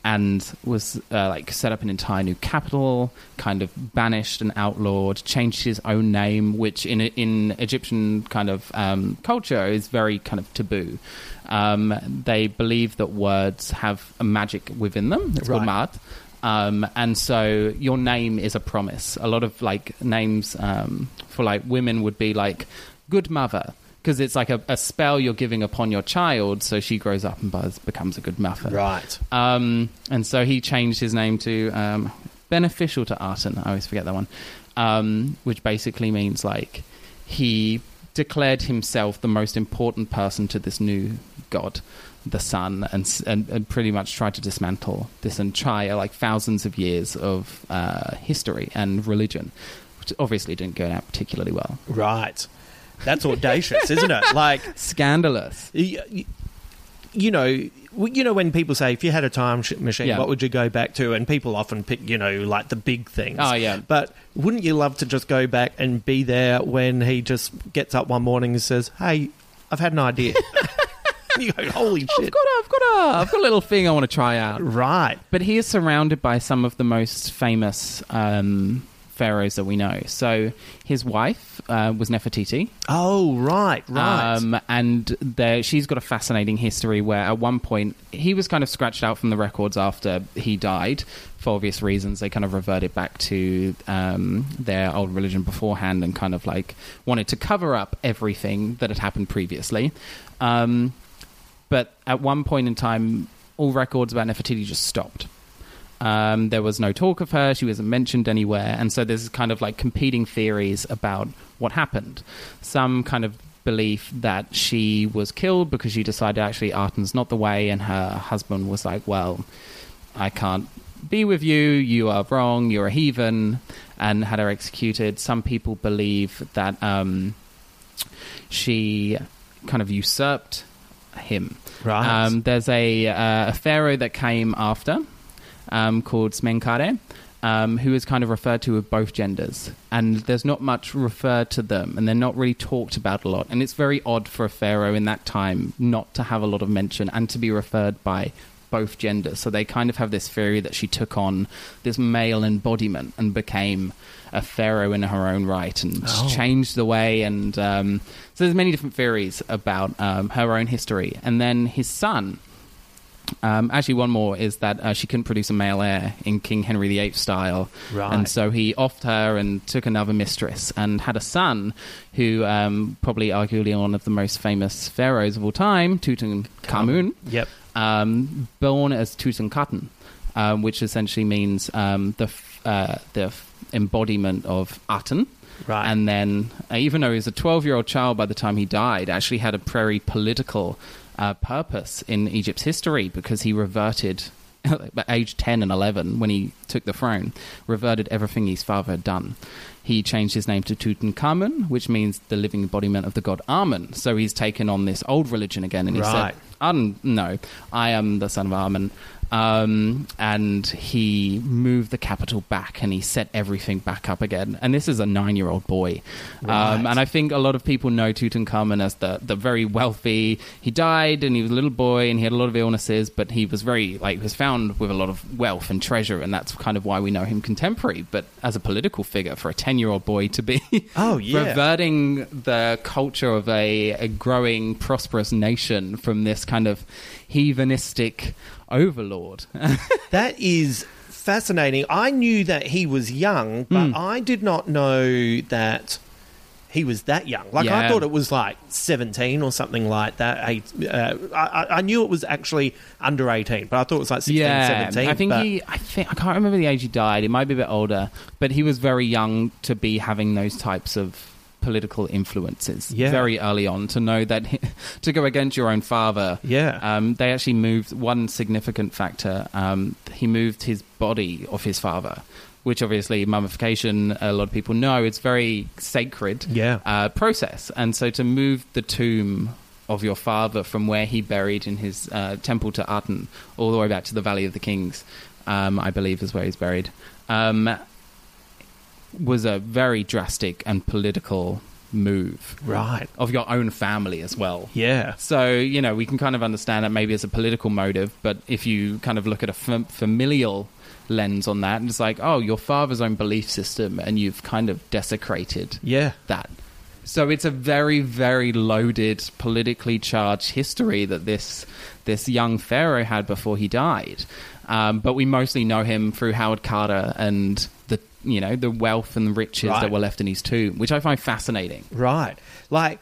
and was uh, like set up an entire new capital, kind of banished and outlawed, changed his own name, which in in Egyptian kind of um, culture is very kind of taboo. Um, they believe that words have a magic within them. It's called Right. Um, and so your name is a promise. A lot of like names um, for like women would be like good mother because it's like a, a spell you're giving upon your child, so she grows up and buzz, becomes a good mother. Right. Um, and so he changed his name to um, Beneficial to Aten. I always forget that one, um, which basically means like he declared himself the most important person to this new god, the sun, and and, and pretty much tried to dismantle this entire like thousands of years of uh, history and religion, which obviously didn't go down particularly well. Right. That's audacious, isn't it? (laughs) Like, Scandalous. y- y- you know, you know when people say if you had a time machine, Yeah. what would you go back to? And people often pick, you know, like the big things. Oh, yeah. But wouldn't you love to just go back and be there when he just gets up one morning and says, "Hey, I've had an idea." (laughs) (laughs) you go, "Holy shit. I've got, a, I've got a, I've got a little thing I want to try out. Right. But he is surrounded by some of the most famous um, pharaohs that we know. So his wife uh, was Nefertiti, Oh, right, right. um, and there, she's got a fascinating history where at one point he was kind of scratched out from the records after he died. For obvious reasons, they kind of reverted back to um, their old religion beforehand and kind of like wanted to cover up everything that had happened previously. Um, but at one point in time, all records about Nefertiti just stopped. Um, there was no talk of her. She wasn't mentioned anywhere. And so there's kind of like competing theories about what happened. Some kind of belief that she was killed because she decided actually Aten's not the way, and her husband was like, well, I can't be with you. You are wrong. You're a heathen, and had her executed. Some people believe that um, she kind of usurped him. Right. Um, there's a, uh, a pharaoh that came after um, called Smenkhkare. um, who is kind of referred to with both genders, and there's not much referred to them, and they're not really talked about a lot. And it's very odd for a pharaoh in that time not to have a lot of mention and to be referred by both genders. So they kind of have this theory that she took on this male embodiment and became a pharaoh in her own right and Oh. changed the way. And um, so there's many different theories about um, her own history. And then his son. Um, actually, one more is that uh, she couldn't produce a male heir in King Henry VIII style, Right. and so he offed her and took another mistress and had a son, who um, probably arguably one of the most famous pharaohs of all time, Tutankhamun Yep. Um, born as Tutankhaten, um, which essentially means um, the f- uh, the f- embodiment of Aten. Right. And then, uh, even though he was a 12 year old child by the time he died, actually had a very political uh, purpose in Egypt's history because he reverted, (laughs) age 10 and 11, when he took the throne, reverted everything his father had done. He changed his name to Tutankhamun, which means the living embodiment of the god Amun. So he's taken on this old religion again, and he Right. said, "Un- "No, I am the son of Amun." Um, and he moved the capital back, and he set everything back up again. And this is a nine-year-old boy, Right. um, and I think a lot of people know Tutankhamun as the the very wealthy. He died, and he was a little boy, and he had a lot of illnesses, but he was very like was found with a lot of wealth and treasure, and that's kind of why we know him contemporary. But as a political figure, for a ten-year-old boy to be (laughs) Oh, yeah. reverting the culture of a, a growing, prosperous nation from this kind of heathenistic overlord. (laughs) That is fascinating. I knew that he was young, but Hmm. I did not know that he was that young. Like I thought it was like seventeen or something like that. Eight, uh, I, I knew it was actually under eighteen, but I thought it was like 16, 17. I think but- he. I think I can't remember the age he died. It might be a bit older, but he was very young to be having those types of political influences Yeah. very early on to know that (laughs) to go against your own father Yeah. um, they actually moved one significant factor um, he moved his body of his father which obviously mummification a lot of people know it's very sacred Yeah. uh, process and so to move the tomb of your father from where he buried in his uh, temple to Aten all the way back to the Valley of the Kings, um, I believe is where he's buried, um, was a very drastic and political move right. of your own family as well. Yeah. So, you know, we can kind of understand that maybe as a political motive, but if you kind of look at a fam- familial lens on that, and it's like, oh, your father's own belief system, and you've kind of desecrated Yeah. that. So it's a very, very loaded, politically charged history that this this young pharaoh had before he died. Um, but we mostly know him through Howard Carter and the you know the wealth and the riches Right. that were left in his tomb, which I find fascinating. Right. Like,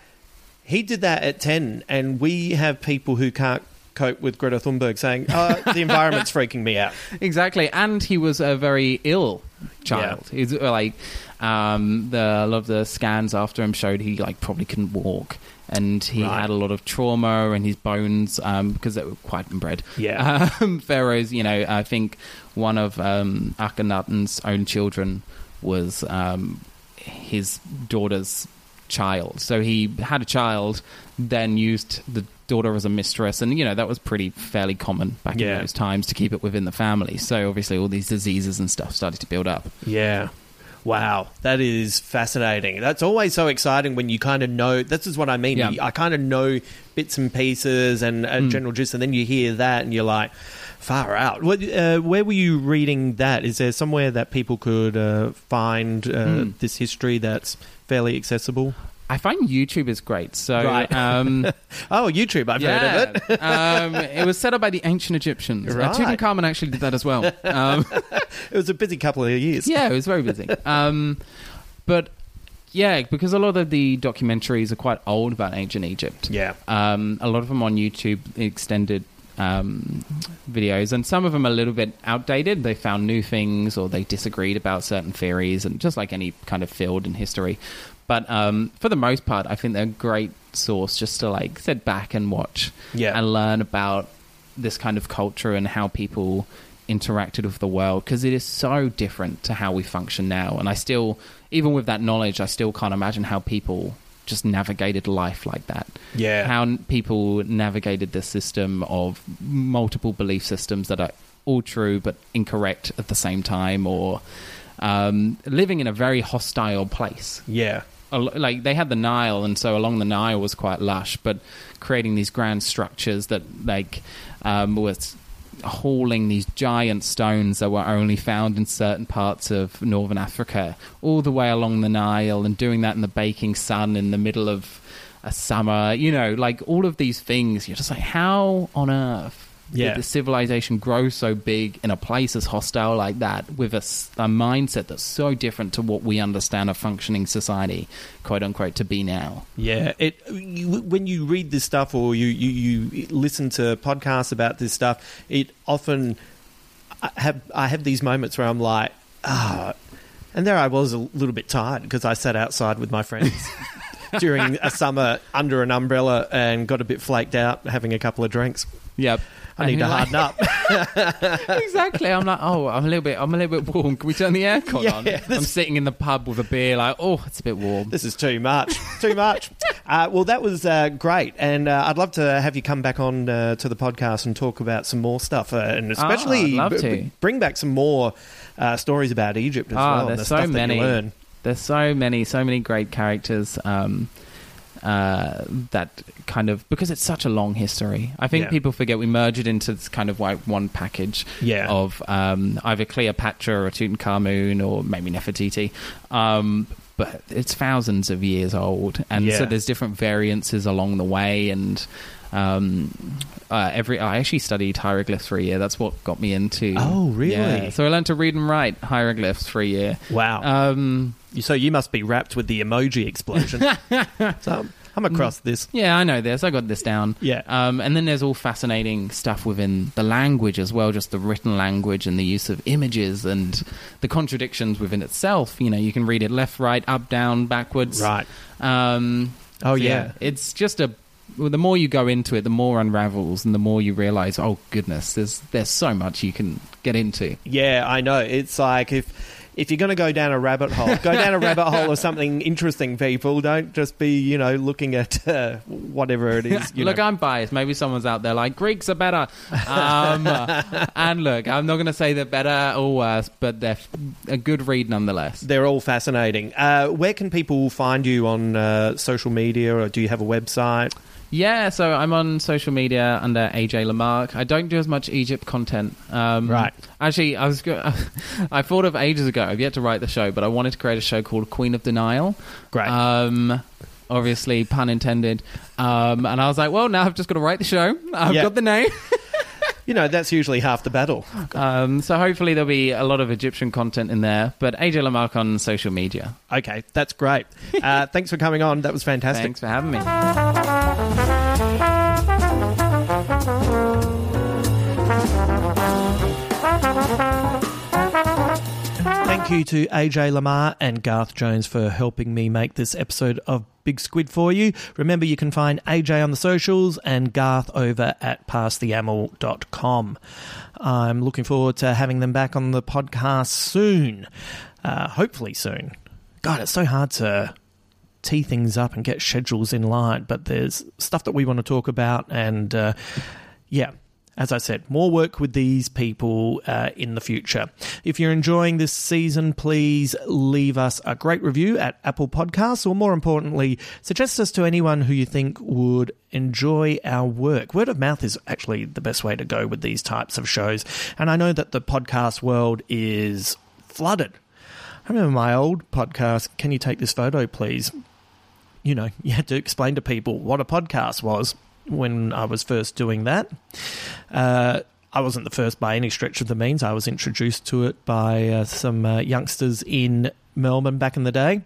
he did that at 10, and we have people who can't cope with Greta Thunberg saying, oh, the (laughs) environment's freaking me out. Exactly, and he was a very ill child. He's uh, like um, the a lot of the scans after him showed he like probably couldn't walk, and he Right. had a lot of trauma in his bones um, because they were quite inbred. Yeah. (laughs) um, pharaohs. You know, I think one of um, Akhenaten's own children was um, his daughter's child. So he had a child, then used the daughter as a mistress, and you know that was pretty fairly common back Yeah. in those times to keep it within the family. So obviously, all these diseases and stuff started to build up. Yeah. Wow, that is fascinating. That's always so exciting when you kind of know. This is what I mean. Yeah. I kind of know bits and pieces and a general gist, and then you hear that, and you're like, far out. What, uh, where were you reading that? Is there somewhere that people could uh, find uh, this history that's fairly accessible? I find YouTube is great. So Right. um, (laughs) Oh, YouTube. I've heard of it. um, it was set up by the ancient Egyptians. Right. Uh, Tutankhamun actually did that as well. Um, (laughs) It was a busy couple of years. yeah, it was very busy. Um, but yeah, because a lot of the documentaries are quite old about ancient Egypt. Yeah. Um, a lot of them on YouTube extended um, videos, and some of them are a little bit outdated. They found new things, or they disagreed about certain theories, and just like any kind of field in history. But um, for the most part, I think they're a great source just to like sit back and watch Yeah. and learn about this kind of culture and how people interacted with the world because it is so different to how we function now. And I still, even with that knowledge, I still can't imagine how people just navigated life like that. Yeah. How n- people navigated this system of multiple belief systems that are all true but incorrect at the same time, or um, living in a very hostile place. Yeah. Like they had the Nile, and so along the Nile was quite lush, but creating these grand structures that like um, was hauling these giant stones that were only found in certain parts of northern Africa, all the way along the Nile, and doing that in the baking sun in the middle of a summer. You know, like all of these things. You're just like, how on earth? Yeah. The civilization grow so big in a place as hostile like that with a mindset that's so different to what we understand a functioning society, quote unquote, to be now? Yeah, it you, when you read this stuff or you, you, you listen to podcasts about this stuff, it often I have I have these moments where I'm like, ah, and there I was a little bit tired because I sat outside with my friends (laughs) during a summer under an umbrella and got a bit flaked out having a couple of drinks. Yep. I need to harden up. (laughs) exactly. I'm like, oh, I'm a little bit, I'm a little bit warm. Can we turn the aircon Yeah, on? this- I'm sitting in the pub with a beer, like, oh, it's a bit warm. This is too much. Too much. (laughs) Uh, well, that was uh, great, and uh, I'd love to have you come back on uh, to the podcast and talk about some more stuff, uh, and especially Ah, I'd love b- to. b- bring back some more uh, stories about Egypt as Ah, well. and there's the so many. There's so many, so many great characters. Um, uh, that kind of because it's such a long history. I think Yeah. people forget we merge it into this kind of like one package Yeah. of um, either Cleopatra or Tutankhamun or maybe Nefertiti. Um, but it's thousands of years old, and Yeah. so there's different variances along the way. And um, uh, every I actually studied hieroglyphs for a year. That's what got me into. Oh, really? Yeah. So I learned to read and write hieroglyphs for a year. Wow. Um, so you must be wrapped with the emoji explosion. (laughs) so I'm across this. Yeah, I know this. I got this down. Yeah. Um, and then there's all fascinating stuff within the language as well, just the written language and the use of images and the contradictions within itself. You know, you can read it left, right, up, down, backwards. Right. Um, Oh, so yeah. It's just a. Well, the more you go into it, the more unravels, and the more you realize, oh goodness, there's there's so much you can get into. Yeah, I know. It's like if if you're going to go down a rabbit hole, go down a rabbit hole of (laughs) something interesting. People don't just be you know looking at uh, whatever it is. You (laughs) look, know. I'm biased. Maybe someone's out there like Greeks are better. Um, (laughs) and look, I'm not going to say they're better or worse, but they're f- a good read nonetheless. They're all fascinating. Uh, where can people find you on uh, social media, or do you have a website? Yeah, so I'm on social media under AJ Lamarque. I don't do as much Egypt content. Um, Right. Actually, I was go- (laughs) I thought of ages ago. I've yet to write the show, but I wanted to create a show called Queen of Denial. Great. Um, obviously, pun intended. Um, and I was like, well, now I've just got to write the show. (laughs) I've Yeah. got the name. (laughs) you know, that's usually half the battle. Um, so hopefully there'll be a lot of Egyptian content in there. But AJ Lamarque on social media. Okay, that's great. Uh, thanks for coming on. That was fantastic. Thanks for having me. Thank you to AJ Lamarque and Garth Jones for helping me make this episode of Big Squid for you. Remember, you can find AJ on the socials and Garth over at passtheamel.com. I'm looking forward to having them back on the podcast soon. Uh, hopefully, soon. God, it's so hard to tee things up and get schedules in line, but there's stuff that we want to talk about, and uh, yeah. As I said, more work with these people uh, in the future. If you're enjoying this season, please leave us a great review at Apple Podcasts, or more importantly, suggest us to anyone who you think would enjoy our work. Word of mouth is actually the best way to go with these types of shows. And I know that the podcast world is flooded. I remember my old podcast, Can You Take This Photo, Please? You know, (laughs) you had to explain to people what a podcast was when I was first doing that. Uh, I wasn't the first by any stretch of the means. I was introduced to it by uh, some uh, youngsters in Melbourne back in the day,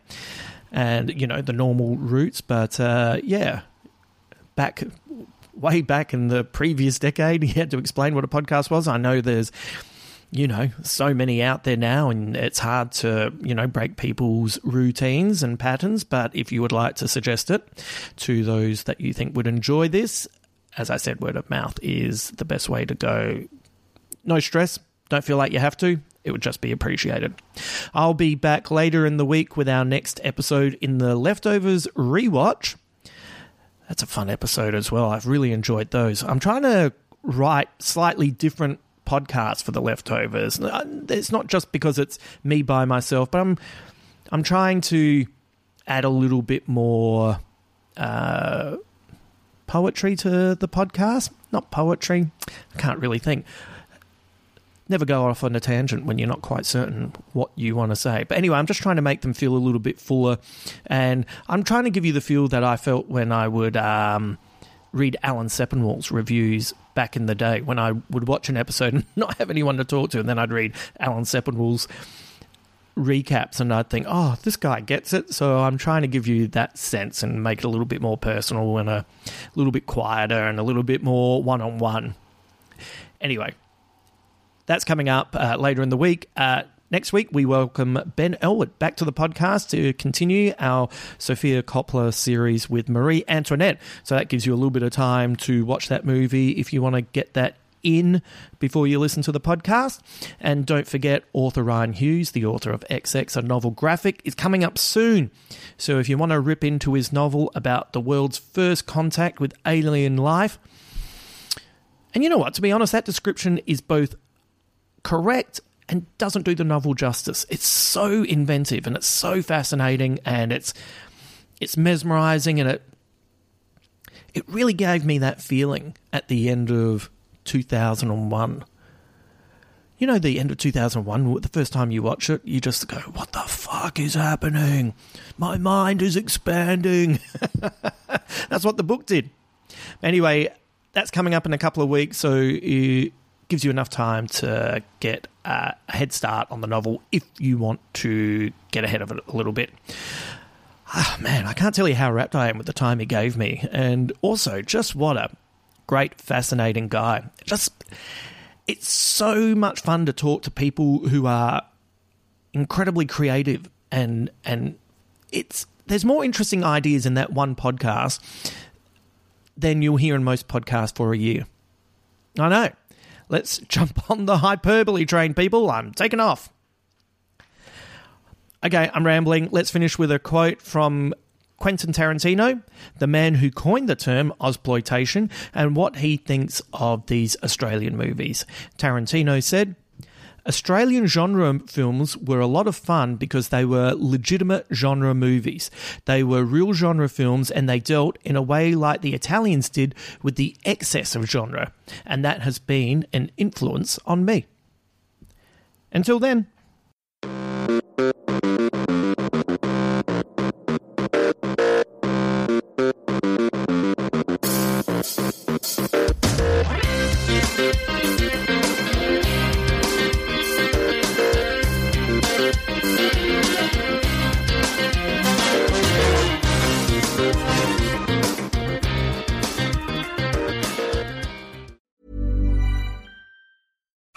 and you know the normal routes. But uh, yeah, back way back in the previous decade, (laughs) you had to explain what a podcast was. I know there's you know, so many out there now, and it's hard to, you know, break people's routines and patterns. But if you would like to suggest it to those that you think would enjoy this, as I said, word of mouth is the best way to go. No stress. Don't feel like you have to. It would just be appreciated. I'll be back later in the week with our next episode in the Leftovers rewatch. That's a fun episode as well. I've really enjoyed those. I'm trying to write slightly different podcast for the leftovers. Uh, It's not just because it's me by myself, but I'm I'm trying to add a little bit more uh, poetry to the podcast. Not poetry. I can't really think. Never go off on a tangent when you're not quite certain what you want to say. But anyway, I'm just trying to make them feel a little bit fuller, and I'm trying to give you the feel that I felt when I would um, read Alan Sepinwall's reviews back in the day when I would watch an episode and (laughs) not have anyone to talk to, and then I'd read Alan Sepinwall's recaps and I'd think, oh, this guy gets it. So I'm trying to give you that sense and make it a little bit more personal and a little bit quieter and a little bit more one on one. Anyway, that's coming up uh, later in the week. Uh, next week, we welcome Ben Elwood back to the podcast to continue our Sofia Coppola series with Marie Antoinette. So that gives you a little bit of time to watch that movie if you want to get that in before you listen to the podcast. And don't forget, author Rian Hughes, the author of XX, a novel graphic, is coming up soon. So if you want to rip into his novel about the world's first contact with alien life, and you know what, to be honest, that description is both correct and doesn't do the novel justice. It's so inventive and it's so fascinating and it's it's mesmerizing and it it really gave me that feeling at the end of 2001. You know, the end of 2001, the first time you watch it, you just go, What the fuck is happening? My mind is expanding. (laughs) That's what the book did. Anyway, that's coming up in a couple of weeks, so it gives you enough time to get a head start on the novel if you want to get ahead of it a little bit. Ah, man, I can't tell you how wrapped I am with the time he gave me, and also just what a great, fascinating guy. Just, it's so much fun to talk to people who are incredibly creative, and and it's there's more interesting ideas in that one podcast than you'll hear in most podcasts for a year. I know. Let's jump (laughs) on the hyperbole train, people. I'm taking off. Okay, I'm rambling. Let's finish with a quote from Quentin Tarantino, the man who coined the term Ozploitation, and what he thinks of these Australian movies. Tarantino said, Australian genre films were a lot of fun because they were legitimate genre movies. They were real genre films and they dealt in a way like the Italians did with the excess of genre. And that has been an influence on me. Until then.